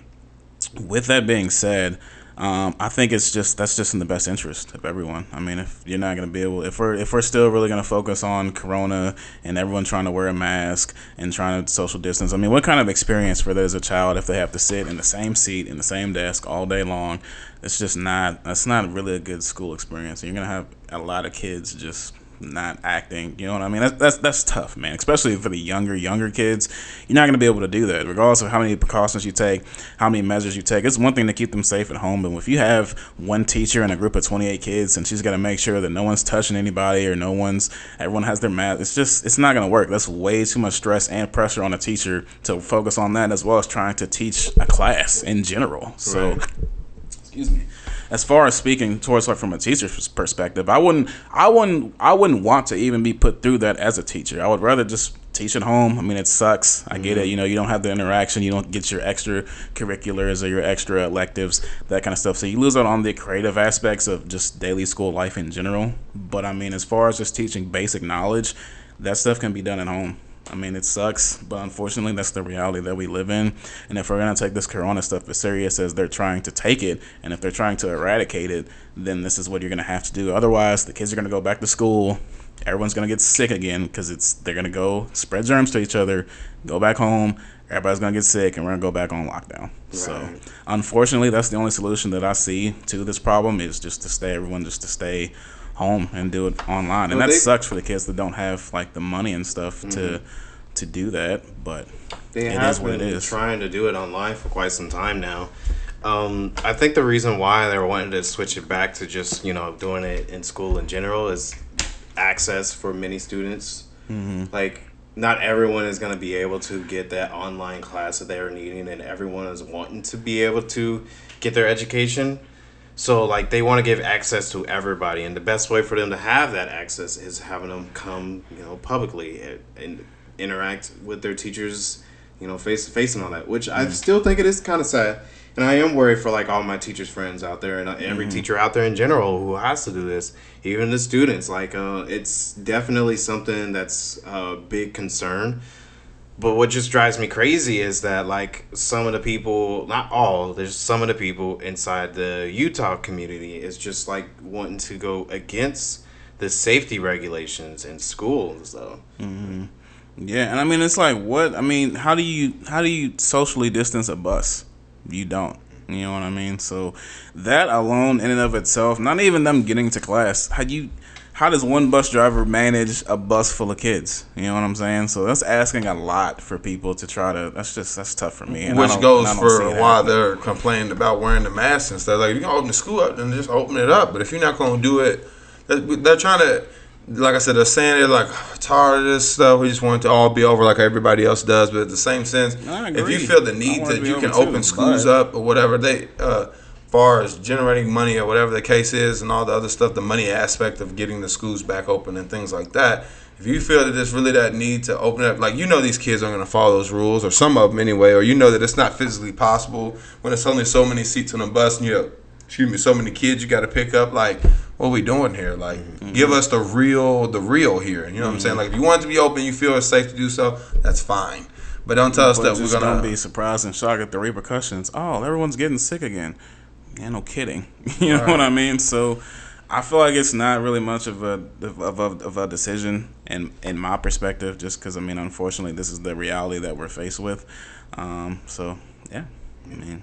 S3: With that being said, um, I think it's just that's just in the best interest of everyone. I mean, if you're not gonna be able, if we're if we're still really gonna focus on Corona and everyone trying to wear a mask and trying to social distance, I mean, what kind of experience for there's a child if they have to sit in the same seat in the same desk all day long? It's just not. That's not really a good school experience. You're gonna have a lot of kids just not acting. You know what I mean? That's that's that's tough, man. Especially for the younger younger kids, you're not going to be able to do that, regardless of how many precautions you take, how many measures you take. It's one thing to keep them safe at home, but if you have one teacher and a group of 28 kids, and she's got to make sure that no one's touching anybody or no one's everyone has their mask, it's just it's not going to work. That's way too much stress and pressure on a teacher to focus on that as well as trying to teach a class in general. So, right. excuse me as far as speaking towards like from a teacher's perspective, I wouldn't, I wouldn't, I wouldn't want to even be put through that as a teacher. I would rather just teach at home. I mean, it sucks. I get it. Mm-hmm. You know, you don't have the interaction. You don't get your extra curriculars or your extra electives, that kind of stuff. So you lose out on the creative aspects of just daily school life in general. But I mean, as far as just teaching basic knowledge, that stuff can be done at home. I mean, it sucks, but unfortunately, that's the reality that we live in. And if we're going to take this corona stuff as serious as they're trying to take it, and if they're trying to eradicate it, then this is what you're going to have to do. Otherwise, the kids are going to go back to school. Everyone's going to get sick again because it's they're going to go spread germs to each other, go back home. Everybody's going to get sick, and we're going to go back on lockdown. Right. So, unfortunately, that's the only solution that I see to this problem is just to stay, everyone just to stay home and do it online. And well, that they, sucks for the kids that don't have like the money and stuff mm-hmm. to to do that. But
S1: they it have been it trying to do it online for quite some time now. Um, I think the reason why they're wanting to switch it back to just you know doing it in school in general is access for many students. Like, not everyone is going to be able to get that online class that they're needing, and everyone is wanting to be able to get their education. So, like, they want to give access to everybody, and the best way for them to have that access is having them come, you know, publicly and, and interact with their teachers, you know, face to face and all that. Which I still think it is kind of sad, and I am worried for like all my teachers' friends out there and uh, every teacher out there in general who has to do this, even the students. Like, uh, it's definitely something that's a big concern. But what just drives me crazy is that like some of the people, not all, there's some of the people inside the Utah community is just like wanting to go against the safety regulations in schools though. Mm-hmm.
S3: Yeah, and I mean it's like what I mean, how do you how do you socially distance a bus? You don't. You know what I mean? So that alone in and of itself, not even them getting to class, how do you how does one bus driver manage a bus full of kids? You know what I'm saying? So that's asking a lot for people to try to that's just that's tough for me. And
S2: Which goes
S3: and I don't see
S2: for why
S3: happening.
S2: they're complaining about wearing the masks and stuff. Like, if you can open the school up, and just open it up. But if you're not going to do it, they're they're trying to, like I said, they're saying they're like tired of this stuff. We just want it to all be over like everybody else does. But at the same sense, if you feel the need that you can
S3: too,
S2: open schools
S3: but-
S2: up or whatever, they, uh, far as generating money or whatever the case is and all the other stuff, the money aspect of getting the schools back open and things like that. If you feel that there's really that need to open up, like you know these kids aren't going to follow those rules, or some of them anyway, or you know that it's not physically possible when there's only so many seats on a bus and you have, excuse me, so many kids you got to pick up. Like, what are we doing here? Like, mm-hmm. give us the real, the real here. You know what I'm saying? Mm-hmm. Like, if you want it to be open, you feel it's safe to do so, that's fine. But don't tell us
S3: But
S2: that we're gonna.
S3: be surprised and shocked at the repercussions. Oh, everyone's getting sick again. Yeah, no kidding. you know what I mean? So I feel like it's not really much of a of a, of a decision in in my perspective, just because I mean, unfortunately, this is the reality that we're faced with. Um, so yeah, I mean,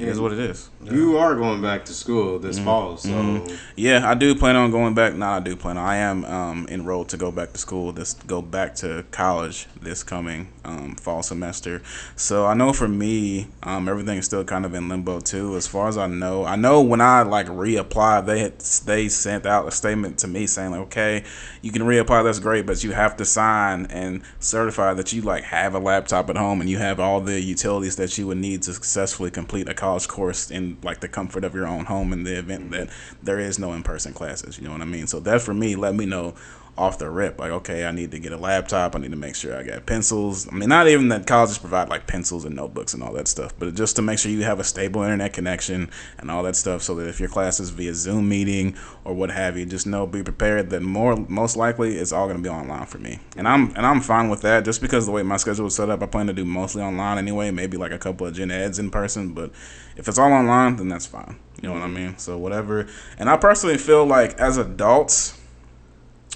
S3: it is what it is.
S1: You are going back to school this fall, so
S3: Yeah, I do plan on going back. Not I do plan on. I am um, enrolled to go back to school. This go back to college this coming um, fall semester. So I know for me, um, everything is still kind of in limbo too. As far as I know, I know when I like reapply, they had, they sent out a statement to me saying like, okay, you can reapply. That's great, but you have to sign and certify that you like have a laptop at home and you have all the utilities that you would need to successfully complete a college course in like the comfort of your own home in the event that there is no in-person classes you know what i mean? So that for me let me know off the rip. Like okay i need to get a laptop. I need to make sure i got pencils. I mean not even that colleges provide like pencils and notebooks and all that stuff but just to make sure you have a stable internet connection and all that stuff so that if your class is via zoom meeting or what have you just know be prepared that more most likely it's all going to be online for me. And i'm and i'm fine with that. Just because the way my schedule is set up i plan to do mostly online anyway maybe like a couple of gen eds in person but if it's all online then that's fine. You know what i mean? So whatever. And i personally feel like as adults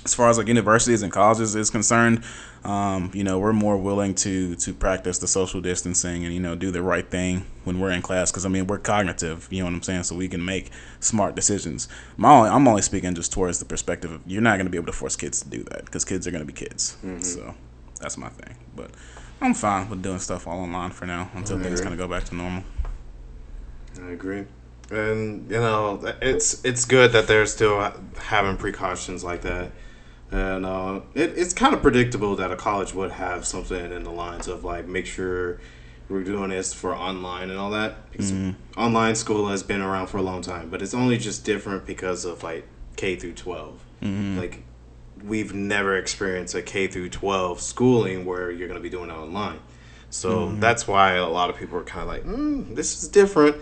S3: as far as like universities and colleges is concerned, um, you know, we're more willing to to practice the social distancing and you know do the right thing when we're in class because I mean we're cognitive, you know what I'm saying, so we can make smart decisions. My only, I'm only speaking just towards the perspective of you're not going to be able to force kids to do that because kids are going to be kids. So that's my thing. But I'm fine with doing stuff all online for now until things kind of go back to normal.
S1: I agree. And you know, it's it's good that they're still having precautions like that. And uh, it, it's kind of predictable that a college would have something in the lines of like make sure we're doing this for online and all that because online school has been around for a long time, but it's only just different because of like K through 12 Like we've never experienced a K through twelve schooling where you're going to be doing it online. So that's why a lot of people are kind of like, mm, this is different.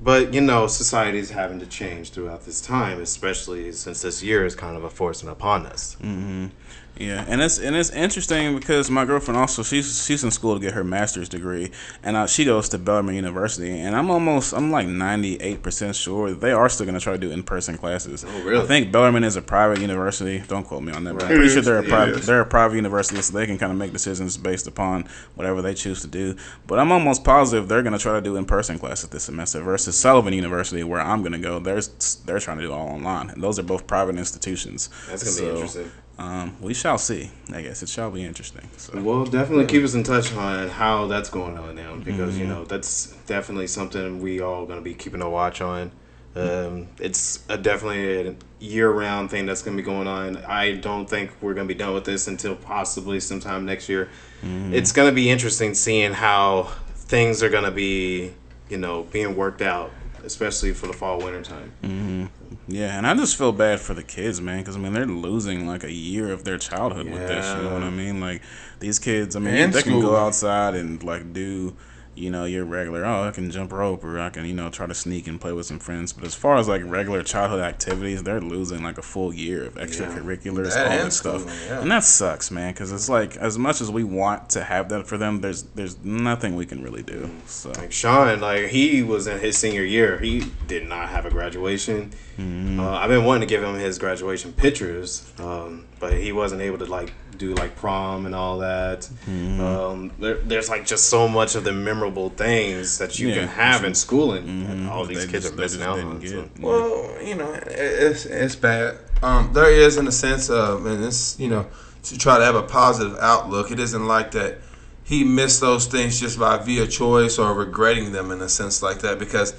S1: But you know, society is having to change throughout this time, especially since this year is kind of a forcing upon us. Mm-hmm.
S3: Yeah, and it's and it's interesting because my girlfriend also she's she's in school to get her master's degree, and uh, she goes to Bellarmine University, and I'm almost I'm like 98 percent sure they are still gonna try to do in person classes.
S1: Oh, really?
S3: I think Bellarmine is a private university. Don't quote me on that, but I'm
S1: Right.
S3: pretty sure they're a private they're a private university, so they can kind of make decisions based upon whatever they choose to do. But I'm almost positive they're gonna try to do in person classes this semester versus Sullivan University, where I'm gonna go. They're they're trying to do all online, and those are both private institutions.
S1: That's gonna
S3: So,
S1: be interesting.
S3: Um, we shall see. I guess it shall be interesting. So.
S1: Well, definitely keep us in touch on how that's going on now because you know that's definitely something we all going to be keeping a watch on. Um, it's a definitely a year-round thing that's going to be going on. I don't think we're going to be done with this until possibly sometime next year. It's going to be interesting seeing how things are going to be, you know, being worked out, especially for the fall winter time.
S3: Yeah, and I just feel bad for the kids, man, because I mean they're losing like a year of their childhood with this. You know what I mean? Like these kids, I mean
S2: And
S3: they can go outside and like do, you know, your regular. Oh, I can jump rope, or I can, you know, try to sneak and play with some friends. But as far as like regular childhood activities, they're losing like a full year of extracurriculars,
S2: That
S3: all
S2: and
S3: stuff,
S2: yeah.
S3: and that sucks, man. Because it's like as much as we want to have that for them, there's there's nothing we can really do. So
S1: Like Sean, like he was in his senior year. He did not have a graduation. Uh, I've been wanting to give him his graduation pictures, um, but he wasn't able to like do like prom and all that. Um, there, there's like just so much of the memorable things that you
S3: Yeah.
S1: can have in schooling. and all these
S3: they
S1: kids
S3: just-
S1: are missing out on.
S3: get
S1: so.
S2: Well, you know, it's it's bad. Um, there is in a sense of, and it's you know, to try to have a positive outlook. It isn't like that he missed those things just by via choice or regretting them in a sense like that because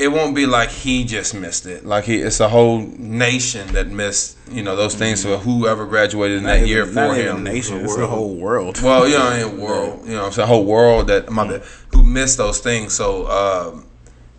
S2: it won't be like he just missed it. Like he, it's a whole nation that missed you know those things for whoever graduated in that
S3: Not
S2: year
S3: even-
S2: for
S3: not even
S2: him.
S3: nation, it's the whole world.
S2: Well, you know, in world, you know, it's a whole world that my bad, who missed those things. So, um,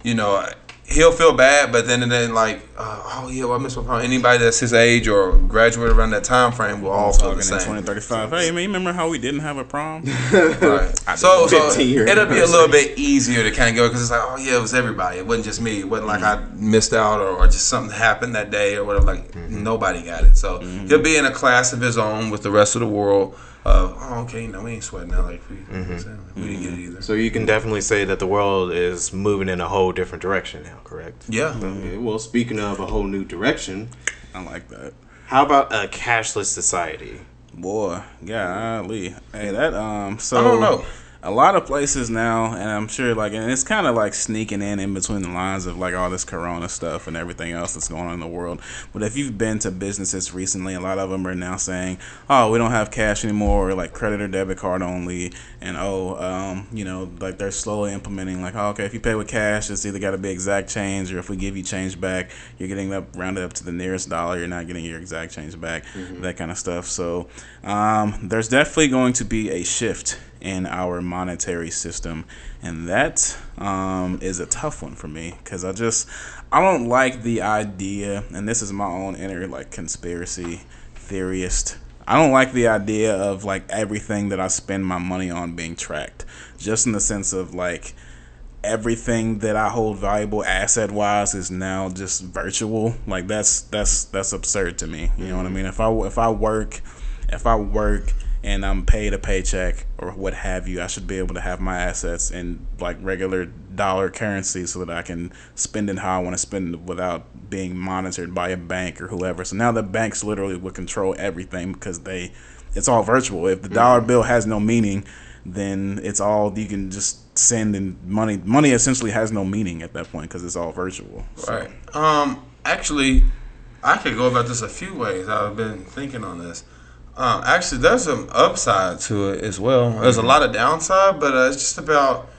S2: you know, he'll feel bad, but then and then like, uh, oh yeah, well, I missed my prom. Anybody that's his age or graduated around that time frame will all feel the same.
S3: 2035. Hey, man, you remember how we didn't have a prom?
S2: Right. So, so it'll be a little bit easier to kind of go because it's like, oh yeah, it was everybody. It wasn't just me. It wasn't like mm-hmm. I missed out or, or just something happened that day or whatever. Like mm-hmm. nobody got it. So mm-hmm. he'll be in a class of his own with the rest of the world. Of oh, okay, no, we ain't sweating out like we, we didn't get it either.
S1: So you can definitely say that the world is moving in a whole different direction now, correct?
S2: Yeah.
S1: Okay, well, speaking of a whole new direction,
S3: I like that.
S1: how about a cashless society?
S3: Boy, golly. Hey, that um. So
S2: I don't know.
S3: A lot of places now, and I'm sure like, and it's kind of like sneaking in in between the lines of like all this Corona stuff and everything else that's going on in the world. But if you've been to businesses recently, a lot of them are now saying, "Oh, we don't have cash anymore," or like credit or debit card only, and oh, um, you know, like they're slowly implementing like, oh, okay, if you pay with cash, it's either got to be exact change, or if we give you change back, you're getting up rounded up to the nearest dollar. You're not getting your exact change back, that kind of stuff. So um, there's definitely going to be a shift in our monetary system, and that um, is a tough one for me because I just I don't like the idea, and this is my own inner like conspiracy theorist. I don't like the idea of like everything that I spend my money on being tracked, just in the sense of like everything that I hold valuable asset wise is now just virtual. Like that's that's that's absurd to me. You know what I mean? If I if I work, if I work and I'm paid a paycheck or what have you, I should be able to have my assets in like regular dollar currency so that I can spend it how I want to spend it without being monitored by a bank or whoever. So now the banks literally would control everything because they it's all virtual. If the dollar bill has no meaning, then it's all you can just send and money money essentially has no meaning at that point because it's all virtual. So,
S2: Right. Um. Actually, I could go about this a few ways. I've been thinking on this. Um. Actually, there's some upside to it as well. There's a lot of downside, but uh, it's just about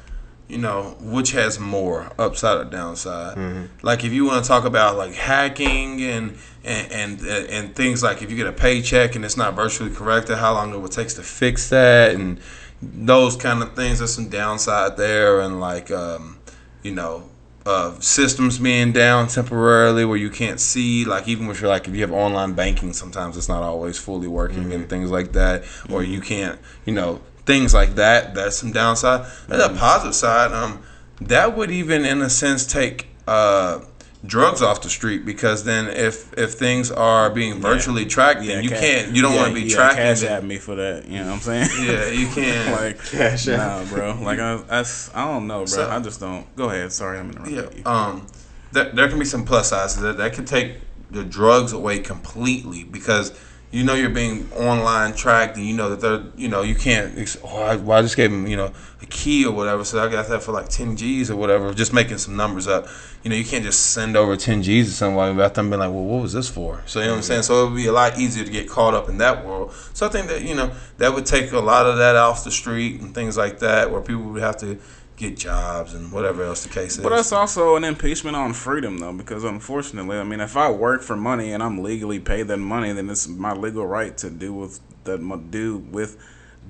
S2: you know which has more upside or downside. Like if you want to talk about like hacking and and and and things like if you get a paycheck and it's not virtually corrected, how long it would take to fix that and those kind of things. There's some downside there, and like um, you know uh, systems being down temporarily where you can't see like even if you're like if you have online banking sometimes it's not always fully working and things like that or you can't you know things like that that's some downside. There's a positive side um that would even in a sense take uh drugs off the street because then if if things are being virtually tracked then you
S3: ca-
S2: can't you don't
S3: yeah,
S2: want to be tracked
S3: yeah,
S2: tracking
S3: Cash
S2: it.
S3: at me for that. You know what I'm saying?
S2: yeah you can't
S3: like
S1: Cash
S3: nah, bro. Like I, that's I don't know, bro.
S2: So-
S3: I just don't. Go ahead. Sorry, I'm interrupting
S2: Yeah,
S3: you.
S2: um, there, there can be some plus sides that. That can take the drugs away completely because you know you're being online tracked and you know that they're, you know, you can't, oh, I, well, I just gave him, you know, a key or whatever, so I got that for like 10 G's or whatever, just making some numbers up. You know, you can't just send over 10 G's to somebody without them being like, well, what was this for? So, you know what I'm saying? So it would be a lot easier to get caught up in that world. So I think that, you know, that would take a lot of that off the street and things like that where people would have to get jobs and whatever else the case is.
S3: But that's also an impeachment on freedom, though, because unfortunately, I mean, if I work for money and I'm legally paid that money, then it's my legal right to do with that do with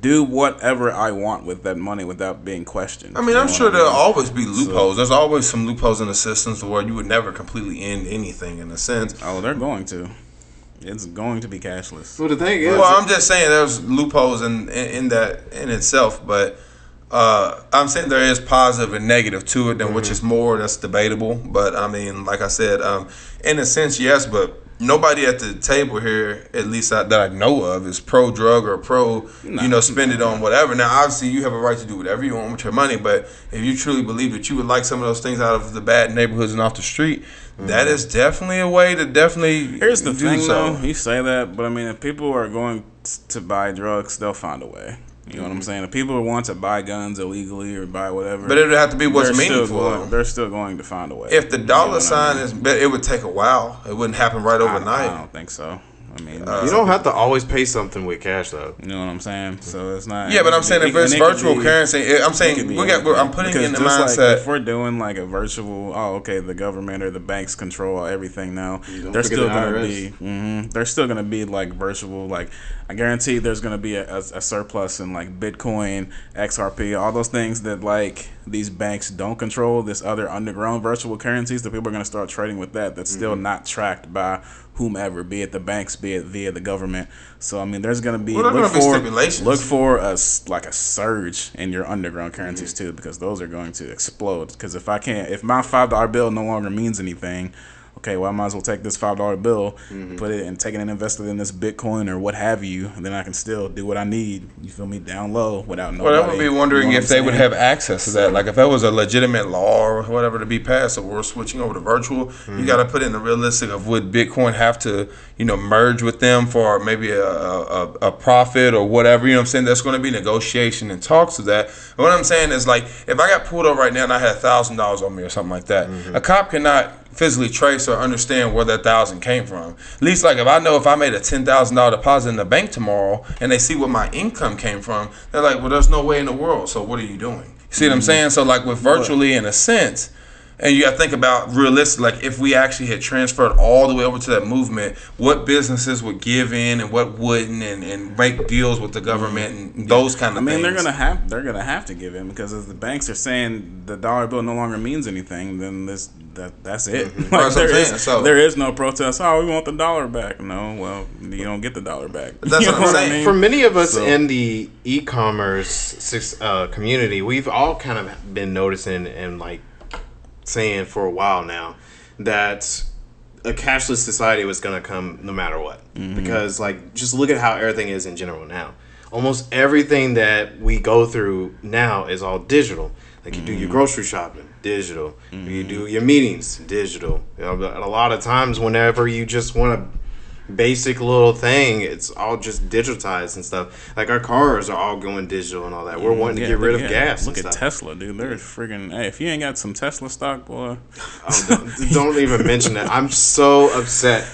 S3: do whatever I want with that money without being questioned.
S2: I mean,
S3: You
S2: I'm sure
S3: what I
S2: there'll always be loopholes. There's always some loopholes in the systems where you would never completely end anything in a sense.
S3: Oh, they're going to. It's going to be cashless.
S1: So the thing is,
S2: Well, I'm just saying there's loopholes in, in in that in itself, but uh, I'm saying there is positive and negative to it, and which is more that's debatable. But I mean, like I said, um, in a sense, yes, but nobody at the table here, at least I, that I know of, is pro drug or pro, you know, spend it on whatever. Now, obviously, you have a right to do whatever you want with your money, but if you truly believe that you would like some of those things out of the bad neighborhoods and off the street, that is definitely a way to definitely
S3: Here's the
S2: do
S3: thing,
S2: so.
S3: though. You say that, but I mean, if people are going t- to buy drugs, they'll find a way. You know what I'm saying? If people want to buy guns illegally or buy whatever,
S2: But it would have to be what's meaningful.
S3: going, they're still going to find a way.
S2: If the
S3: You know
S2: dollar
S3: I
S2: sign
S3: mean?
S2: is, it would take a while. It wouldn't happen right
S3: I,
S2: overnight.
S3: I don't think so. I mean,
S1: you don't have to always pay something with cash though.
S3: You know what I'm saying? So it's not.
S2: yeah, but I'm saying
S3: be-
S2: if it's
S3: it
S2: virtual
S3: be-
S2: currency, I'm saying we got.
S3: anything.
S2: I'm putting
S3: Because
S2: in the
S3: just like
S2: mindset.
S3: if we're doing like a virtual, oh, okay, the government or the banks control everything now. They're still
S1: the
S3: gonna
S1: IRS.
S3: be. hmm they're still gonna be like virtual. Like I guarantee there's gonna be a, a, a surplus in like Bitcoin, XRP, all those things that like these banks don't control. This other underground virtual currencies that people are gonna start trading with that. That's still
S2: Mm-hmm.
S3: not tracked by whomever, be it the banks, be it via the government. So I mean, there's gonna be
S2: Well,
S3: look
S2: gonna be
S3: for look for a like a surge in your underground currencies
S2: Mm-hmm.
S3: too, because those are going to explode. Because if I can't, if my five dollar bill no longer means anything, okay, well I might as well take this five dollar bill,
S2: Mm-hmm.
S3: put it and take it and invest it in this Bitcoin or what have you, and then I can still do what I need. You feel me? Down low without nobody.
S2: Well, I would be wondering
S3: you know
S2: if they would have access to that. Like if that was a legitimate law or whatever to be passed, or we're switching over to virtual,
S3: Mm-hmm.
S2: you got to put in the realistic of would Bitcoin have to, you know, merge with them for maybe a, a, a profit or whatever. You know what I'm saying? There's going to be negotiation and talks of that. And what I'm saying is like if I got pulled over right now and I had a thousand dollars on me or something like that,
S3: Mm-hmm.
S2: a cop cannot physically trace or understand where that thousand came from. At least like if I know if I made a ten thousand dollar deposit in the bank tomorrow and they see what my income came from, they're like, Well there's no way in the world, so what are you doing? You see what I'm mm-hmm. saying? So like with virtually in a sense, and you got to think about realistic, like if we actually had transferred all the way over to that movement, what businesses would give in and what wouldn't, and, and make deals with the government and those kind of.
S3: I
S2: of
S3: mean,
S2: things.
S3: they're gonna have they're gonna have to give in because if the banks are saying the dollar bill no longer means anything, then this that that's it.
S2: That's
S3: Like,
S2: what I'm saying,
S3: is-
S2: so-
S3: there is no protest. Oh, we want the dollar back. No, well, you don't get the dollar back.
S2: That's what I'm
S3: know I
S2: saying.
S3: mean?
S1: For many of us
S3: So-
S1: in the e-commerce uh, community, we've all kind of been noticing and like saying for a while now that a cashless society was going to come no matter what. Mm-hmm. Because like just look at how everything is in general now. Almost everything that we go through now is all digital. Like you do your mm-hmm. grocery shopping, digital. You mm-hmm. do your meetings, digital. You know, a lot of times, whenever you just want to basic little thing. It's all just digitized and stuff. Like our cars are all going digital and all that. We're wanting to get rid of
S3: yeah,
S1: gas.
S3: Look at
S1: stuff.
S3: Tesla, dude. They're friggin' Hey, if you ain't got some Tesla stock, boy.
S1: Oh, don't, don't even mention that. I'm so upset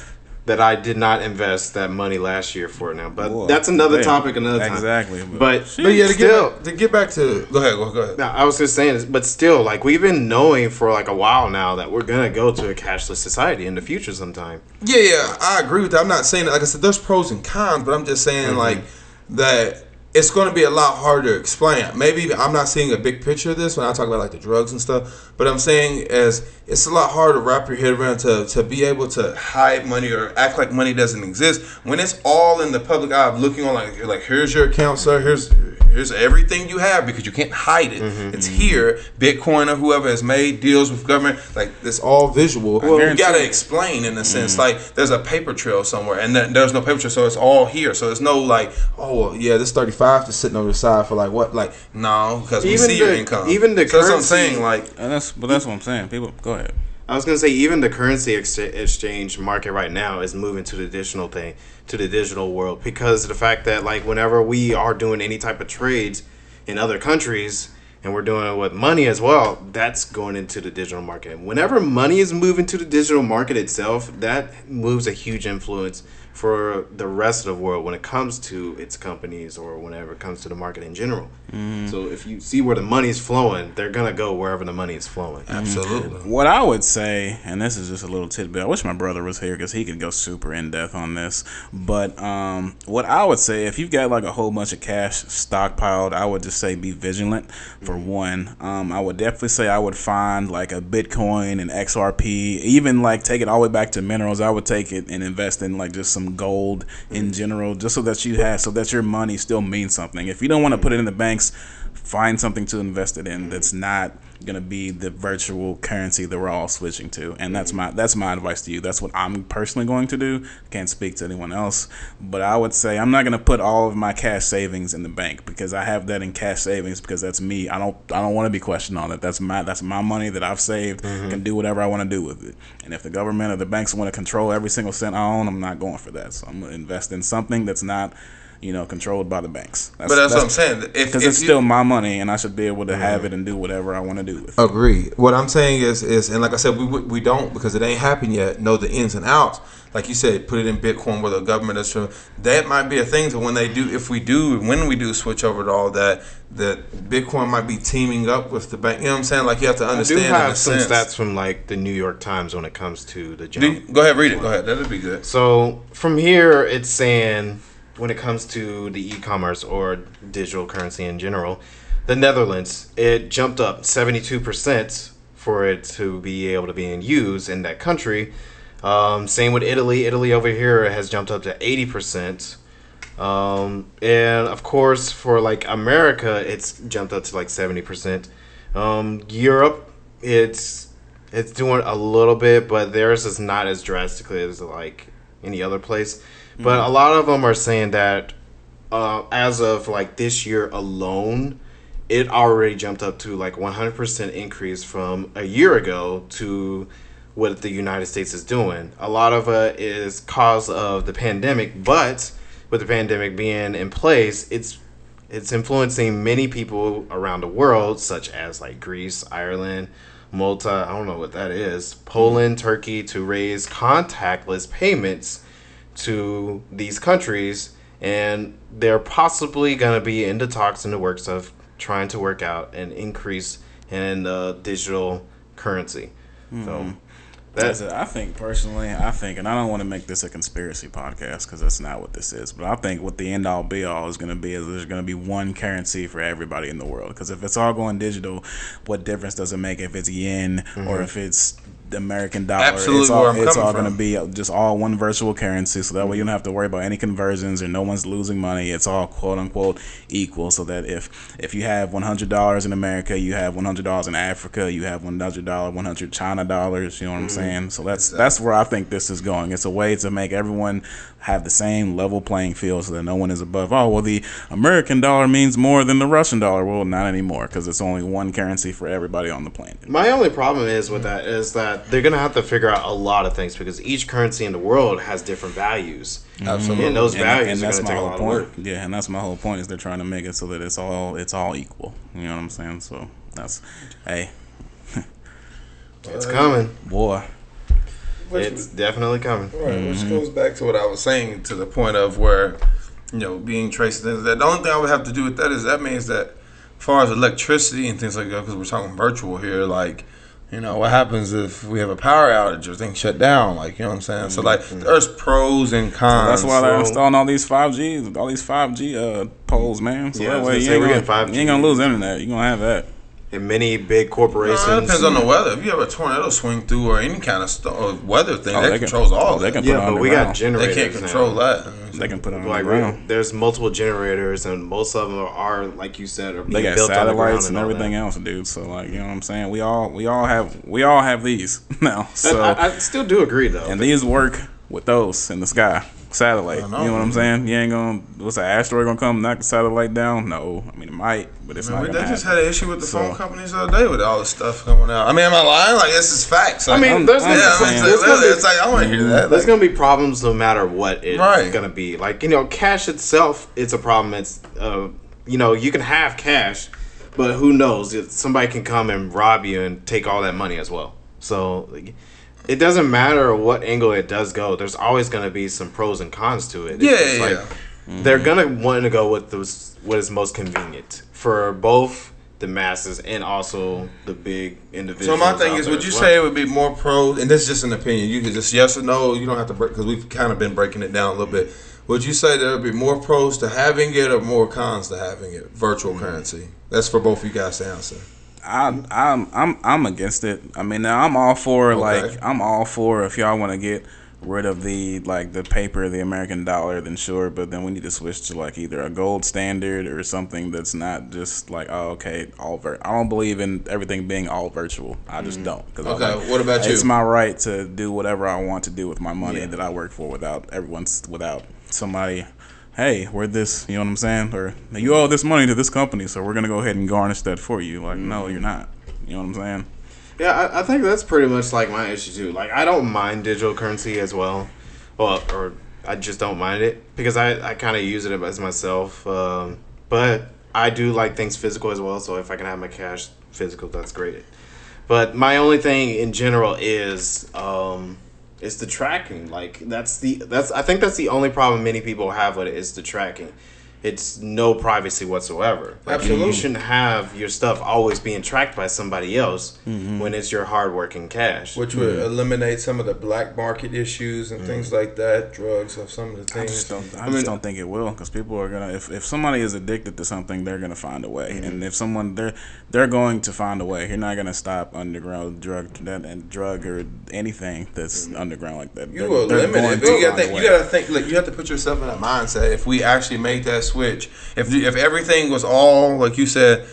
S1: that I did not invest that money last year for now. But
S3: Boy,
S1: that's another
S3: damn.
S1: topic another time.
S3: Exactly.
S1: But,
S3: But-
S2: but yeah, to
S1: still,
S2: get, back, to get back to go ahead, go, go ahead.
S1: No, I was just saying, this, but still, like we've been knowing for like a while now that we're gonna go to a cashless society in the future sometime.
S2: Yeah, yeah, I agree with that. I'm not saying that. Like I said, there's pros and cons, but I'm just saying mm-hmm. like that it's going to be a lot harder to explain. Maybe I'm not seeing a big picture of this when I talk about like the drugs and stuff, but I'm saying as it's a lot harder to wrap your head around to to be able to hide money or act like money doesn't exist when it's all in the public eye of looking on like like here's your account, sir. Here's here's everything you have because you can't hide it. It's here. Bitcoin or whoever has made deals with government like it's all visual. Well, you
S3: guarantee
S2: gotta explain in a sense. Like there's a paper trail somewhere, and then there's no paper trail, so it's all here. So it's no like, oh well, yeah, this 35 just sitting on the side for like what? Like no, because we
S1: Even
S2: see your
S1: the-
S2: income.
S1: even the
S2: so that's what I'm
S1: currency-
S2: saying. Like
S3: And that's but that's what I'm saying. People, go ahead.
S1: I was gonna say even the currency ex- exchange market right now is moving to the digital thing, to the digital world because of the fact that like whenever we are doing any type of trades in other countries and we're doing it with money as well, that's going into the digital market. Whenever money is moving to the digital market itself, that moves a huge influence for the rest of the world when it comes to its companies or whenever it comes to the market in general. Mm-hmm. So if you see where the money's flowing, they're gonna go wherever the money is flowing. Mm-hmm.
S2: Absolutely.
S3: What I would say, and this is just a little tidbit. I wish my brother was here because he could go super in depth on this. But um, what I would say, if you've got like a whole bunch of cash stockpiled, I would just say be vigilant. For mm-hmm. one, um, I would definitely say I would find like a Bitcoin and XRP, even like take it all the way back to minerals. I would take it and invest in like just some gold in general, just so that you have, so that your money still means something. If you don't want to put it in the banks, find something to invest it in that's not gonna be the virtual currency that we're all switching to. And that's my that's my advice to you. That's what i'm personally going to do. Can't speak to anyone else. But i would say i'm not gonna put all of my cash savings in the bank because i have that in cash savings because that's me. I don't i don't want to be questioned on it. That's my that's my money that i've saved. Mm-hmm. Can do whatever i want to do with it. And if the government or the banks want to control every single cent i own i'm not going for that. So i'm gonna invest in something that's not you know, controlled by the banks.
S2: But that's, what I'm saying.
S3: Because it's
S2: you-
S3: still my money, and I should be able to have it and do whatever I want to do with it.
S5: Agree. What I'm saying is, is, and like I said, we we we don't because it ain't happened yet. Know the ins and outs. Like you said, put it in Bitcoin where the government is. From, that might be a thing. So when they do, if we do, when we do switch over to all that, that Bitcoin might be teaming up with the bank. You know what I'm saying? Like you have to
S1: I do
S5: understand. in a
S1: have some
S5: sense.
S1: stats from like the New York Times when it comes to the jump.
S2: go ahead, read it. Go ahead. That'd be good.
S1: So from here, it's saying when it comes to the e-commerce or digital currency in general, the Netherlands it jumped up seventy two percent for it to be able to be in use in that country. Um, same with Italy. Italy over here has jumped up to eighty percent. Um, and of course, for like America, it's jumped up to like seventy percent. Um, Europe, it's it's doing a little bit, but theirs is not as drastically as like any other place. But a lot of them are saying that uh, as of like this year alone, it already jumped up to like 100% increase from a year ago to what the United States is doing. A lot of it is cause of the pandemic, but with the pandemic being in place, it's it's influencing many people around the world, such as like Greece, Ireland, Malta, I don't know what that is, Poland, Turkey, to raise contactless payments to these countries, and they're possibly going to be in the talks in the works of trying to work out an increase in uh, digital currency. So
S3: That's it. I think personally, I think, and I don't want to make this a conspiracy podcast because that's not what this is. But I think what the end all be all is going to be is there's going to be one currency for everybody in the world. Because if it's all going digital, what difference does it make if it's yen or if it's American dollar?
S2: Absolutely
S3: it's all,
S2: where I'm
S3: it's
S2: coming
S3: all going to be just all one virtual currency. So that way you don't have to worry about any conversions or no one's losing money. It's all quote unquote equal. So that if if you have one hundred dollars in America, you have one hundred dollars in Africa, you have one hundred dollar, one hundred China dollars. You know what I'm mm-hmm. saying? So that's that's where I think this is going. It's a way to make everyone have the same level playing field, so that no one is above. Oh well, the American dollar means more than the Russian dollar. Well, not anymore because it's only one currency for everybody on the planet.
S1: My only problem is with that is that they're gonna have to figure out a lot of things because each currency in the world has different values,
S2: Absolutely.
S1: and those values
S3: and
S1: are
S3: that's
S1: gonna
S3: my
S1: take a
S3: whole
S1: lot of
S3: point.
S1: work.
S3: Yeah, and that's my whole point is they're trying to make it so that it's all it's all equal. You know what I'm saying? So that's hey
S1: It's coming.
S3: boy.
S2: Which-
S1: It's definitely coming.
S2: Right, which mm-hmm. goes back to what I was saying to the point of where, you know, being traced. That the only thing I would have to do with that is that means that, as far as electricity and things like that, because we're talking virtual here, like, you know, what happens if we have a power outage or things shut down? Like, you know what I'm saying? So, like, there's pros and cons.
S3: That's why they're installing all these five G, all these five G uh, poles, man. So
S1: Yeah,
S3: that way you
S1: say,
S3: ain't,
S1: we're
S3: gonna,
S1: 5G.
S3: you ain't gonna lose internet. you're gonna have that.
S1: And many big corporations.
S2: No, it depends on the weather. If you have a tornado swing through or any kind of st- uh, weather thing,
S3: Oh,
S2: that
S3: they can-
S2: controls all
S3: oh, they
S2: that.
S3: can put
S1: yeah,
S3: it
S1: but we got generators.
S2: They can't control
S1: now.
S2: that.
S3: They can put it on
S1: Like
S3: the ground.
S1: there's multiple generators, and most of them are, like you said, are being
S3: They got
S1: built on the ground
S3: satellites and
S1: all
S3: everything
S1: that.
S3: else, dude. So like, you know what I'm saying? We all we all have we all have these now.
S1: And
S3: So
S1: I, I still do agree, though.
S3: and these work with those in the sky. Satellite.
S2: Know.
S3: You know what I'm saying? You ain't gonna what's an asteroid gonna come knock the satellite down? No. I mean it might, but it's
S2: Man,
S3: not
S2: we- they just
S3: happen.
S2: had an issue with the
S3: So-
S2: phone companies the other day with all this stuff coming out. I mean, am I lying? Like, this is facts.
S1: I
S2: Like,
S1: mean,
S3: I'm-
S1: there's
S3: I'm
S1: gonna,
S2: yeah,
S3: saying.
S1: there's gonna be
S2: it's like I want to hear that.
S1: There's
S2: Like,
S1: gonna be problems no matter what it's
S2: Right.
S1: gonna be. Like you know, cash itself, it's a problem. It's uh, you know, you can have cash, but who knows? Somebody can come and rob you and take all that money as well. So, like, it doesn't matter what angle it does go. There's always going to be some pros and cons to it. It's
S6: Yeah, yeah,
S1: like, They're gonna want to go with those what is most convenient for both the masses and also the big individuals.
S2: So my thing is, would you
S1: as
S2: say it would be more pros? And this is just an opinion. You can just yes or no. You don't have to break because we've kind of been breaking it down a little bit. Would you say there would be more pros to having it or more cons to having it? Virtual
S1: Mm.
S2: currency. That's for both of you guys to answer.
S3: I, I'm I'm I'm against it. I mean, now I'm all for
S2: Okay.
S3: like I'm all for if y'all want to get rid of the like the paper, the American dollar, then sure. But then we need to switch to like either a gold standard or something that's not just like oh okay all vir- I don't believe in everything being all virtual. I just don't. 'cause
S2: Mm. Okay, what about you?
S3: It's my right to do whatever I want to do with my money
S2: Yeah.
S3: that I work for without everyone's without somebody. Hey, we're this. You know what I'm saying? Or you owe this money to this company, so we're gonna go ahead and garnish that for you. Like, no, you're not. You know what I'm saying?
S1: Yeah, I, I think that's pretty much like my issue too. Like, I don't mind digital currency as well. Well, or I just don't mind it because I, I kind of use it as myself. Um, but I do like things physical as well. So if I can have my cash physical, that's great. But my only thing in general is um, is the tracking. Like that's the that's I think that's the only problem many people have with it is the tracking. It's no privacy whatsoever. Like, you-
S2: Absolutely.
S1: You shouldn't have your stuff always being tracked by somebody else mm-hmm. when it's your hard working cash.
S2: Which would mm-hmm. eliminate some of the black market issues and mm. things like that, drugs of some of the
S3: I
S2: things.
S3: just don't. I,
S1: mean-
S3: just don't think it will because people are gonna. If, if somebody is addicted to something, they're gonna find a way. And mm-hmm. if someone they're they're going to find a way. You're not gonna stop underground drug that and drug or anything that's underground like that.
S2: You
S3: They're-
S2: will
S3: they're
S2: limit it. You gotta think. You gotta think. Like you have to put yourself in that mindset. If we actually made that switch, if if everything was all like you said,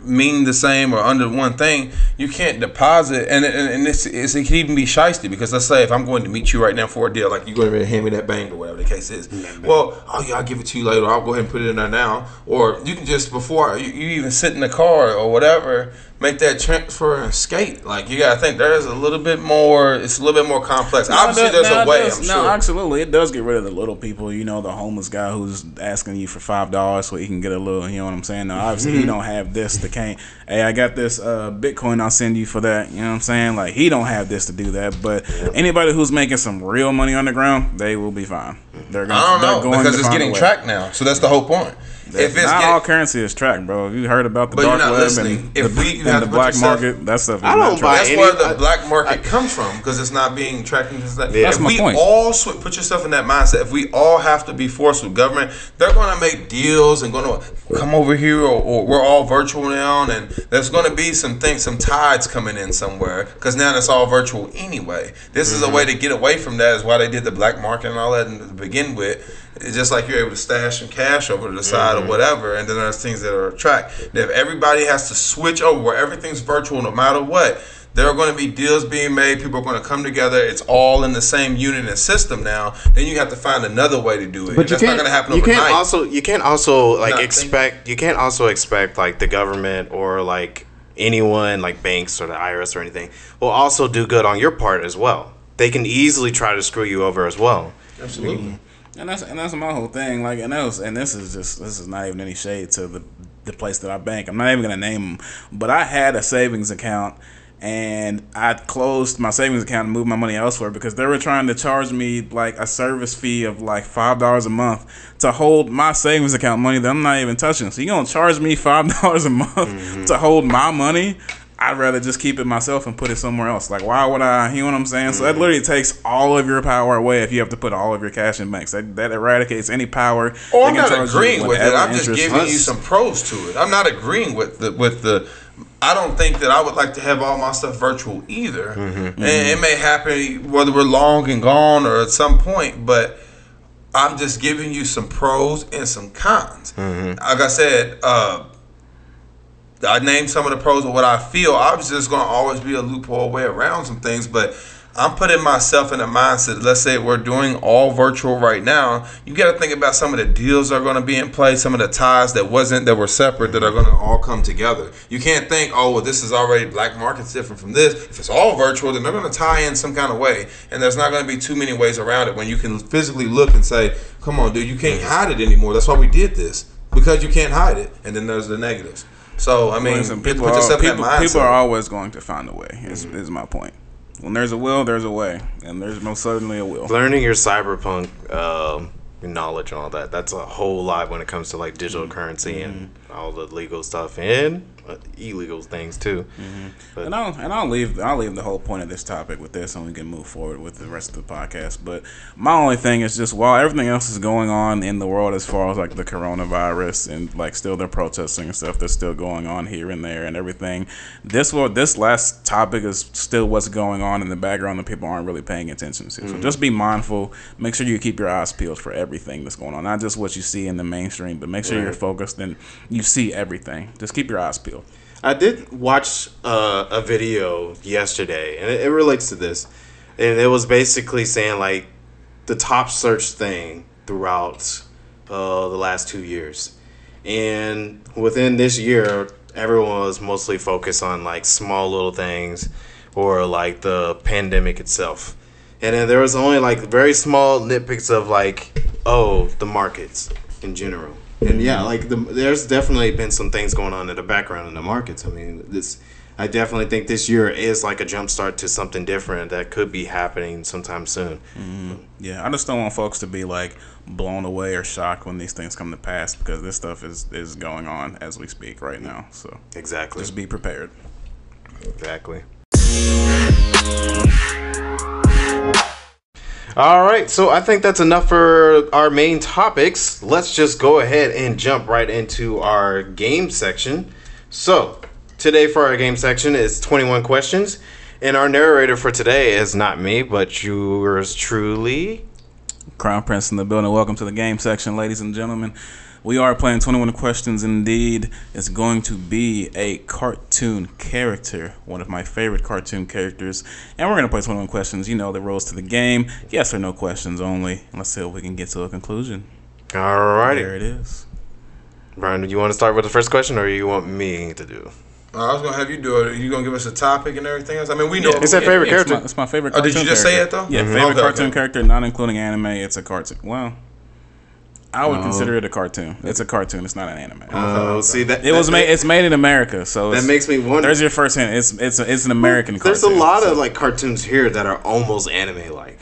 S2: mean the same or under one thing, you can't deposit. And and, and it's, it's, it can even be shisty because let's say if I'm going to meet you right now for a deal, like you go to hand me that bank or whatever the case is. Well, oh yeah, I'll give it to you later. I'll go ahead and put it in there now. Or you can just before you, you even sit in the car or whatever. Make that transfer and skate. Like you gotta think there's a little bit more. It's a little bit more complex.
S3: No,
S2: Obviously,
S3: does-
S2: there's
S3: no,
S2: a way.
S3: does- no,
S2: sure.
S3: absolutely, it does get rid of the little people. You know, the homeless guy who's asking you for five dollars so he can get a little. You know what I'm saying? Now, obviously,
S2: Mm-hmm.
S3: he don't have this. The can't. Hey, I got this uh, Bitcoin. I'll send you for that. You know what I'm saying? Like he don't have this to do that. But anybody who's making some real money underground, they will be fine. They're gonna.
S2: I don't
S3: they're
S2: know
S3: going
S2: because it's getting tracked now. So that's the whole point. If it's
S3: not
S2: get-
S3: all currency is tracked, bro. You heard about the dark web
S2: listening.
S3: and
S2: If
S3: the,
S2: we-
S3: and the black
S2: yourself-
S3: market. That stuff. Is
S1: I don't
S3: tracked.
S1: buy
S2: that's
S1: any-
S2: where the
S1: I-
S2: black market comes from because it's not being tracked. And things like
S1: Yeah.
S3: That's
S2: if
S3: my
S2: we
S3: point.
S2: all sw- put yourself in that mindset. If we all have to be forced with government, they're going to make deals and going to come over here, or, or we're all virtual now, and there's going to be some things, some tides coming in somewhere because now it's all virtual anyway. This is a mm-hmm. way to get away from that. Is why they did the black market and all that and to begin with. It's just like you're able to stash some cash over to the side or mm-hmm. whatever, and then there's things that are tracked. If everybody has to switch over where everything's virtual no matter what, there are going to be deals being made. People are going to come together. It's all in the same unit and system now. Then you have to find another way to do it.
S1: But you
S2: That's not
S1: can't.
S2: going to happen
S1: you
S2: overnight.
S1: can't also. You can't also like
S2: Not
S1: expect. You can't also expect like the government or like anyone like banks or the IRS or anything will also do good on your part as well. They can easily try to screw you over as well.
S2: Absolutely. Mm-hmm.
S3: And that's and that's my whole thing. Like, and that was, and this is just this is not even any shade to the the place that I bank. I'm not even gonna name them, but I had a savings account, and I closed my savings account and moved my money elsewhere because they were trying to charge me like a service fee of like five dollars a month to hold my savings account money that I'm not even touching. So you're gonna charge me five dollars a month mm-hmm. to hold my money? I'd rather just keep it myself and put it somewhere else. Like, why would I? You know what I'm saying? So that mm. literally takes all of your power away if you have to put all of your cash in banks. That, that eradicates any power.
S2: Oh, I'm not agreeing with it. I'm just
S3: interest-
S2: giving you some pros to it. I'm not agreeing with the with the. I don't think that I would like to have all my stuff virtual either. Mm-hmm. And mm-hmm. it may happen whether we're long and gone or at some point, but I'm just giving you some pros and some cons. Mm-hmm. Like I said, uh, I named some of the pros of what I feel. Obviously, there's going to always be a loophole way around some things, but I'm putting myself in a mindset. Let's say we're doing all virtual right now. You got to think about some of the deals that are going to be in place, some of the ties that wasn't that were separate that are going to all come together. You can't think, oh, well, this is already black market's different from this. If it's all virtual, then they're going to tie in some kind of way, and there's not going to be too many ways around it when you can physically look and say, come on, dude, you can't hide it anymore. That's why we did this because you can't hide it. And then there's the negatives. So I mean,
S3: Listen,
S2: you have to
S3: people,
S2: put
S3: are,
S2: yourself in
S3: people,
S2: that
S3: people are always going to find a way. Is, mm-hmm. is my point. When there's a will, there's a way, and there's most certainly a will.
S1: Learning your cyberpunk um, knowledge and all that. That's a whole lot when it comes to like digital mm-hmm. currency and mm-hmm. all the legal stuff and Uh, illegal things too. Mm-hmm. But
S3: And I'll and I'll leave I'll leave the whole point of this topic with this, and we can move forward with the rest of the podcast. But my only thing is just while everything else is going on in the world, as far as like the coronavirus and like still the protesting and stuff that's still going on here and there and everything, this will this last topic is still what's going on in the background that people aren't really paying attention to. So mm-hmm. just be mindful. Make sure you keep your eyes peeled for everything that's going on, not just what you see in the mainstream, but make sure you're focused and you see everything. Just keep your eyes peeled.
S1: I did watch uh, a video yesterday, and it, it relates to this. And it was basically saying like the top search thing throughout uh, the last two years, and within this year, everyone was mostly focused on like small little things or like the pandemic itself. And then there was only like very small nitpicks of like, oh, the markets in general. And yeah, like the, there's definitely been some things going on in the background in the markets. I mean, this I definitely think this year is like a jump start to something different that could be happening sometime soon. Mm-hmm.
S3: Yeah, I just don't want folks to be like blown away or shocked when these things come to pass because this stuff is is going on as we speak right now. So
S1: Exactly.
S3: just be prepared.
S1: Exactly. All right, so I think that's enough for our main topics. Let's just go ahead and jump right into our game section. So, today for our game section is 21 questions, and our narrator for today is not me, but yours truly.
S3: Crown Prince in the building. Welcome to the game section, ladies and gentlemen. We are playing 21 questions indeed. It's going to be a cartoon character, one of my favorite cartoon characters. And we're going to play 21 questions. You know the rules to the game. Yes or no questions only. Let's see if we can get to a conclusion.
S1: All righty.
S3: There it is.
S1: Bryan, do you want to start with the first question, or you want me to do?
S2: Uh, I was gonna have you do it. You gonna give us a topic and everything else? I mean, we know.
S1: It's that favorite
S3: Yeah, it's
S1: character.
S3: my- It's my, favorite
S2: Oh,
S3: cartoon
S2: did you just say it, though?
S3: Yeah,
S2: Mhm.
S3: favorite
S2: Okay,
S3: cartoon
S2: okay.
S3: character, not including anime. It's a cartoon. Well, I would
S1: Oh.
S3: consider it a cartoon. It's a cartoon. It's not an anime.
S1: Oh, see that
S3: it was made. It's made in America, so
S1: That
S3: it's-
S1: makes me wonder.
S3: There's your first hint. It's it's a, it's an American. Cartoon.
S1: There's a lot
S3: so-
S1: of like cartoons here that are almost anime like.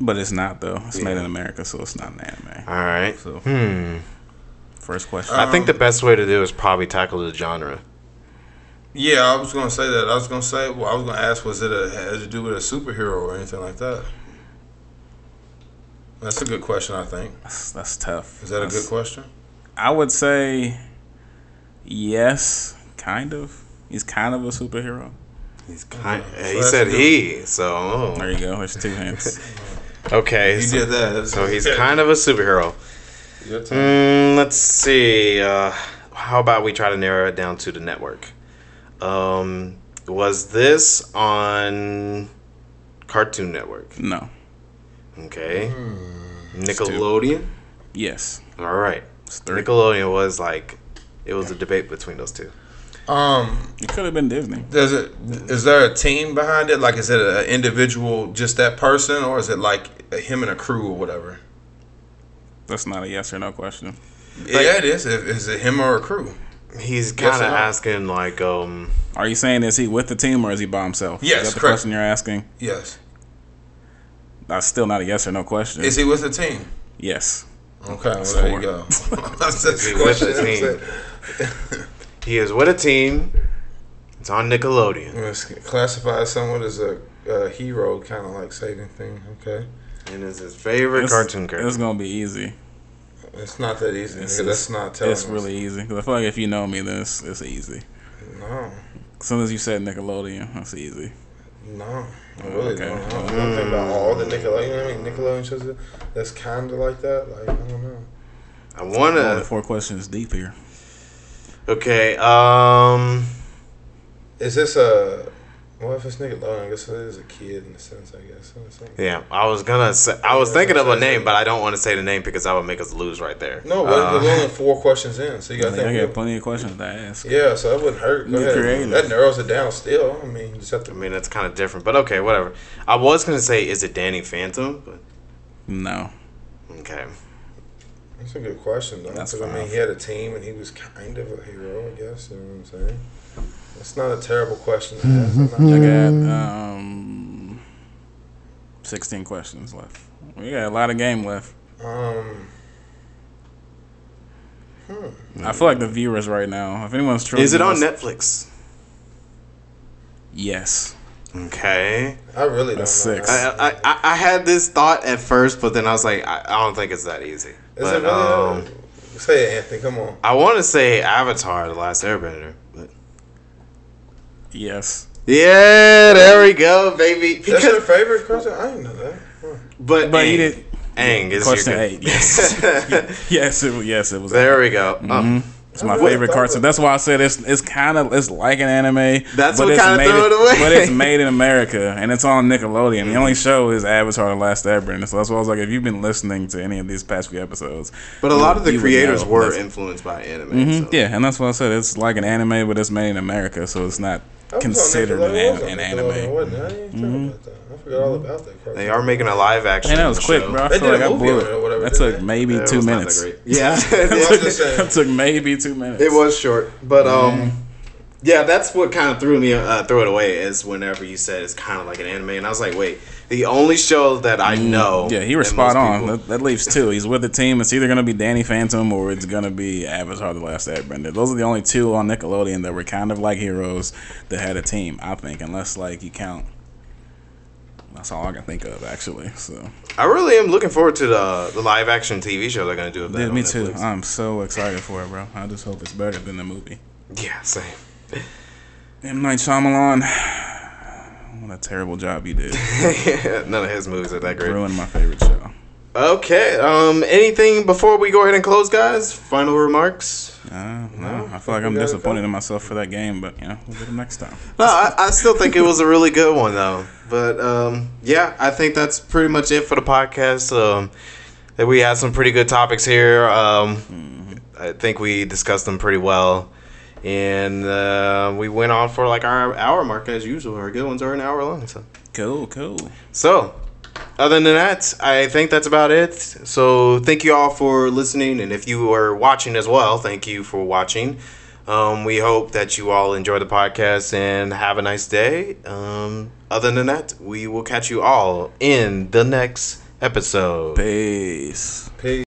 S3: but it's not though. It's made in America, so it's not an anime.
S1: All right.
S3: So
S1: Hmm.
S3: first question.
S1: I think the best way to do is probably tackle the genre.
S2: Yeah, I was gonna say that. I was gonna say. Well, I was gonna ask, was it a had to do with a superhero or anything like that? That's a good question. I think.
S3: that's, that's tough.
S2: Is that a good question?
S3: I would say yes, kind of. He's kind of a superhero.
S1: He's kind.
S2: So
S1: he said
S2: good.
S1: he. So oh.
S3: There you go. There's two hands.
S1: okay.
S2: You
S1: So,
S2: did that.
S1: so he's kind of a superhero. Mm, let's see. Uh, how about we try to narrow it down to the network? Um, was this on Cartoon Network?
S3: No.
S1: Okay.
S2: Hmm.
S1: Nickelodeon.
S3: Yes.
S1: All right. Nickelodeon was like, it was a debate between those two.
S2: Um,
S3: It could have been Disney.
S2: does it? Is there a team behind it? Like, is it an individual, just that person, or is it like him and a crew or whatever?
S3: That's not a yes or no question.
S2: yeah, it is. Is is it him or a crew?
S1: He's kind of
S2: no?
S1: asking like, um,
S3: Are you saying is he with the team or is he by himself?
S2: Yes,
S3: Is that the
S2: correct.
S3: question you're asking?
S2: Yes.
S3: That's still not a yes or no question.
S2: Is he with the team?
S3: yes.
S2: Okay, well, there you go. That's the
S1: he with the team? he is with a team. It's on Nickelodeon,
S2: Let's classify someone as a, a hero, kind of like saving thing. Okay,
S1: and it's his favorite
S3: It's-
S1: cartoon character.
S3: It's gonna be easy.
S2: it's not that easy.
S3: It's,
S2: nigga. That's not telling.
S3: It's
S2: us.
S3: really easy. 'Cause I feel like if you know me, then it's, it's easy.
S2: no,
S3: As soon as you said Nickelodeon, that's easy.
S2: No. I really
S3: Okay.
S2: don't. I don't, I don't think about all the Nickelodeon. You know what I mean? Nickelodeon shows that- that's kind of like that. Like I don't know.
S1: I wanna.
S3: four questions deep here.
S1: Okay. Um.
S2: Is this a? Well, if it's Nickelodeon, I guess it is a kid in a sense. I guess. in.
S1: Yeah, I was gonna say. I was thinking of a name, but I don't want to say the name because that would make us lose right there.
S2: No, but
S1: Uh,
S2: we're only four questions in, so you got to
S3: I
S2: think.
S3: got plenty of questions to ask.
S2: Yeah, so that wouldn't hurt. Go
S3: Be
S2: ahead.
S3: creative.
S2: That narrows it down. Still, I mean, you just have to.
S1: I mean, it's kind of different, but okay, whatever. I was gonna say, is it Danny Phantom? But
S3: No.
S1: okay.
S2: That's a good question, though.
S3: That's
S2: 'cause, I mean,
S3: fine.
S2: he had a team, and he was kind of a hero, I guess. You know what I'm saying? That's not a terrible question to ask. I'm
S3: I
S2: not-
S3: got um Sixteen questions left. We got a lot of game left.
S5: Um,
S3: I feel like the viewers right now. If anyone's truly
S1: Is it on Netflix?
S3: Yes.
S1: Okay.
S5: I really don't
S3: That's
S5: know.
S3: six.
S1: I, I, I, I had this thought at first, but then I was like, I, I don't think it's that easy.
S5: Is
S1: but,
S5: it really?
S1: um,
S5: Say it, Anthony. Come on.
S1: I want to say Avatar: The Last Airbender. But
S3: Yes.
S1: yeah, there we go, baby.
S5: That's your favorite question? I didn't know that. Huh.
S1: but
S3: But
S1: Aang,
S3: you did.
S1: Aang is
S3: Question
S1: your
S3: eight. Yes. yes. It, yes. It was.
S1: there we go. Um,
S3: It's my favorite
S5: thought
S3: cartoon. That's why I said it's it's kind of it's like an anime.
S1: That's
S3: but
S1: what
S3: it's
S1: kinda
S3: made
S1: threw it away.
S3: But it's made in America and it's on Nickelodeon. The only show is Avatar: The Last Airbender. So that's why I was like, if you've been listening to any of these past few episodes,
S1: but a lot of the creators were
S3: That's-
S1: influenced by anime.
S3: Mhm,
S1: so.
S3: Yeah, and that's why I said it's like an anime, but it's made in America, so it's not
S5: I was on
S3: considered an,
S5: Nickelodeon. I was
S3: an, an anime.
S5: wasn't I? I didn't think about that. I forgot all about that. Cartoon.
S1: They are making a live action.
S3: And that was quick,
S1: show.
S3: bro. I
S5: They
S3: feel
S5: did
S3: like
S5: a
S3: I
S5: movie
S3: blew
S5: it or whatever.
S3: That took
S5: they?
S3: maybe
S1: Yeah,
S3: two
S1: was that
S3: minutes.
S1: Yeah,
S5: Yeah, I'm just saying.
S3: that took maybe two minutes.
S1: It was short, but um, yeah, that's what kind of threw me uh, threw it away is whenever you said it's kind of like an anime, and I was like, wait, the only show that I know,
S3: Mm, Yeah, he was spot on.
S1: people-
S3: That, that leaves two. He's with the team. It's either going to be Danny Phantom or it's going to be Avatar: The Last Airbender. Those are the only two on Nickelodeon that were kind of like heroes that had a team. I think, unless like you count. That's all I can think of actually. So
S1: I really am looking forward to the the live action TV show they're gonna do of that.
S3: yeah, me too. I'm so excited for it, bro. I just hope it's better than the movie.
S1: yeah, same.
S3: M Night Shyamalan. What a terrible job you did.
S1: None of his movies are that great.
S3: Ruined my favorite show.
S1: Okay, um, anything before we go ahead and close, guys? Final remarks?
S3: Uh, no, I feel like I'm disappointed in myself for that game, but you know, we'll get it next time.
S1: No, I, I still think it was a really good one though. But um, yeah, I think that's pretty much it for the podcast. Um, that we had some pretty good topics here. Um, I think we discussed them pretty well, and uh, we went on for like our hour mark as usual. Our good ones are an hour long. So,
S3: Cool, cool.
S1: so other than that, I think that's about it. So thank you all for listening, and if you are watching as well, thank you for watching. Um, we hope that you all enjoy the podcast and have a nice day. Um, other than that, we will catch you all in the next episode.
S3: Peace.
S5: Peace.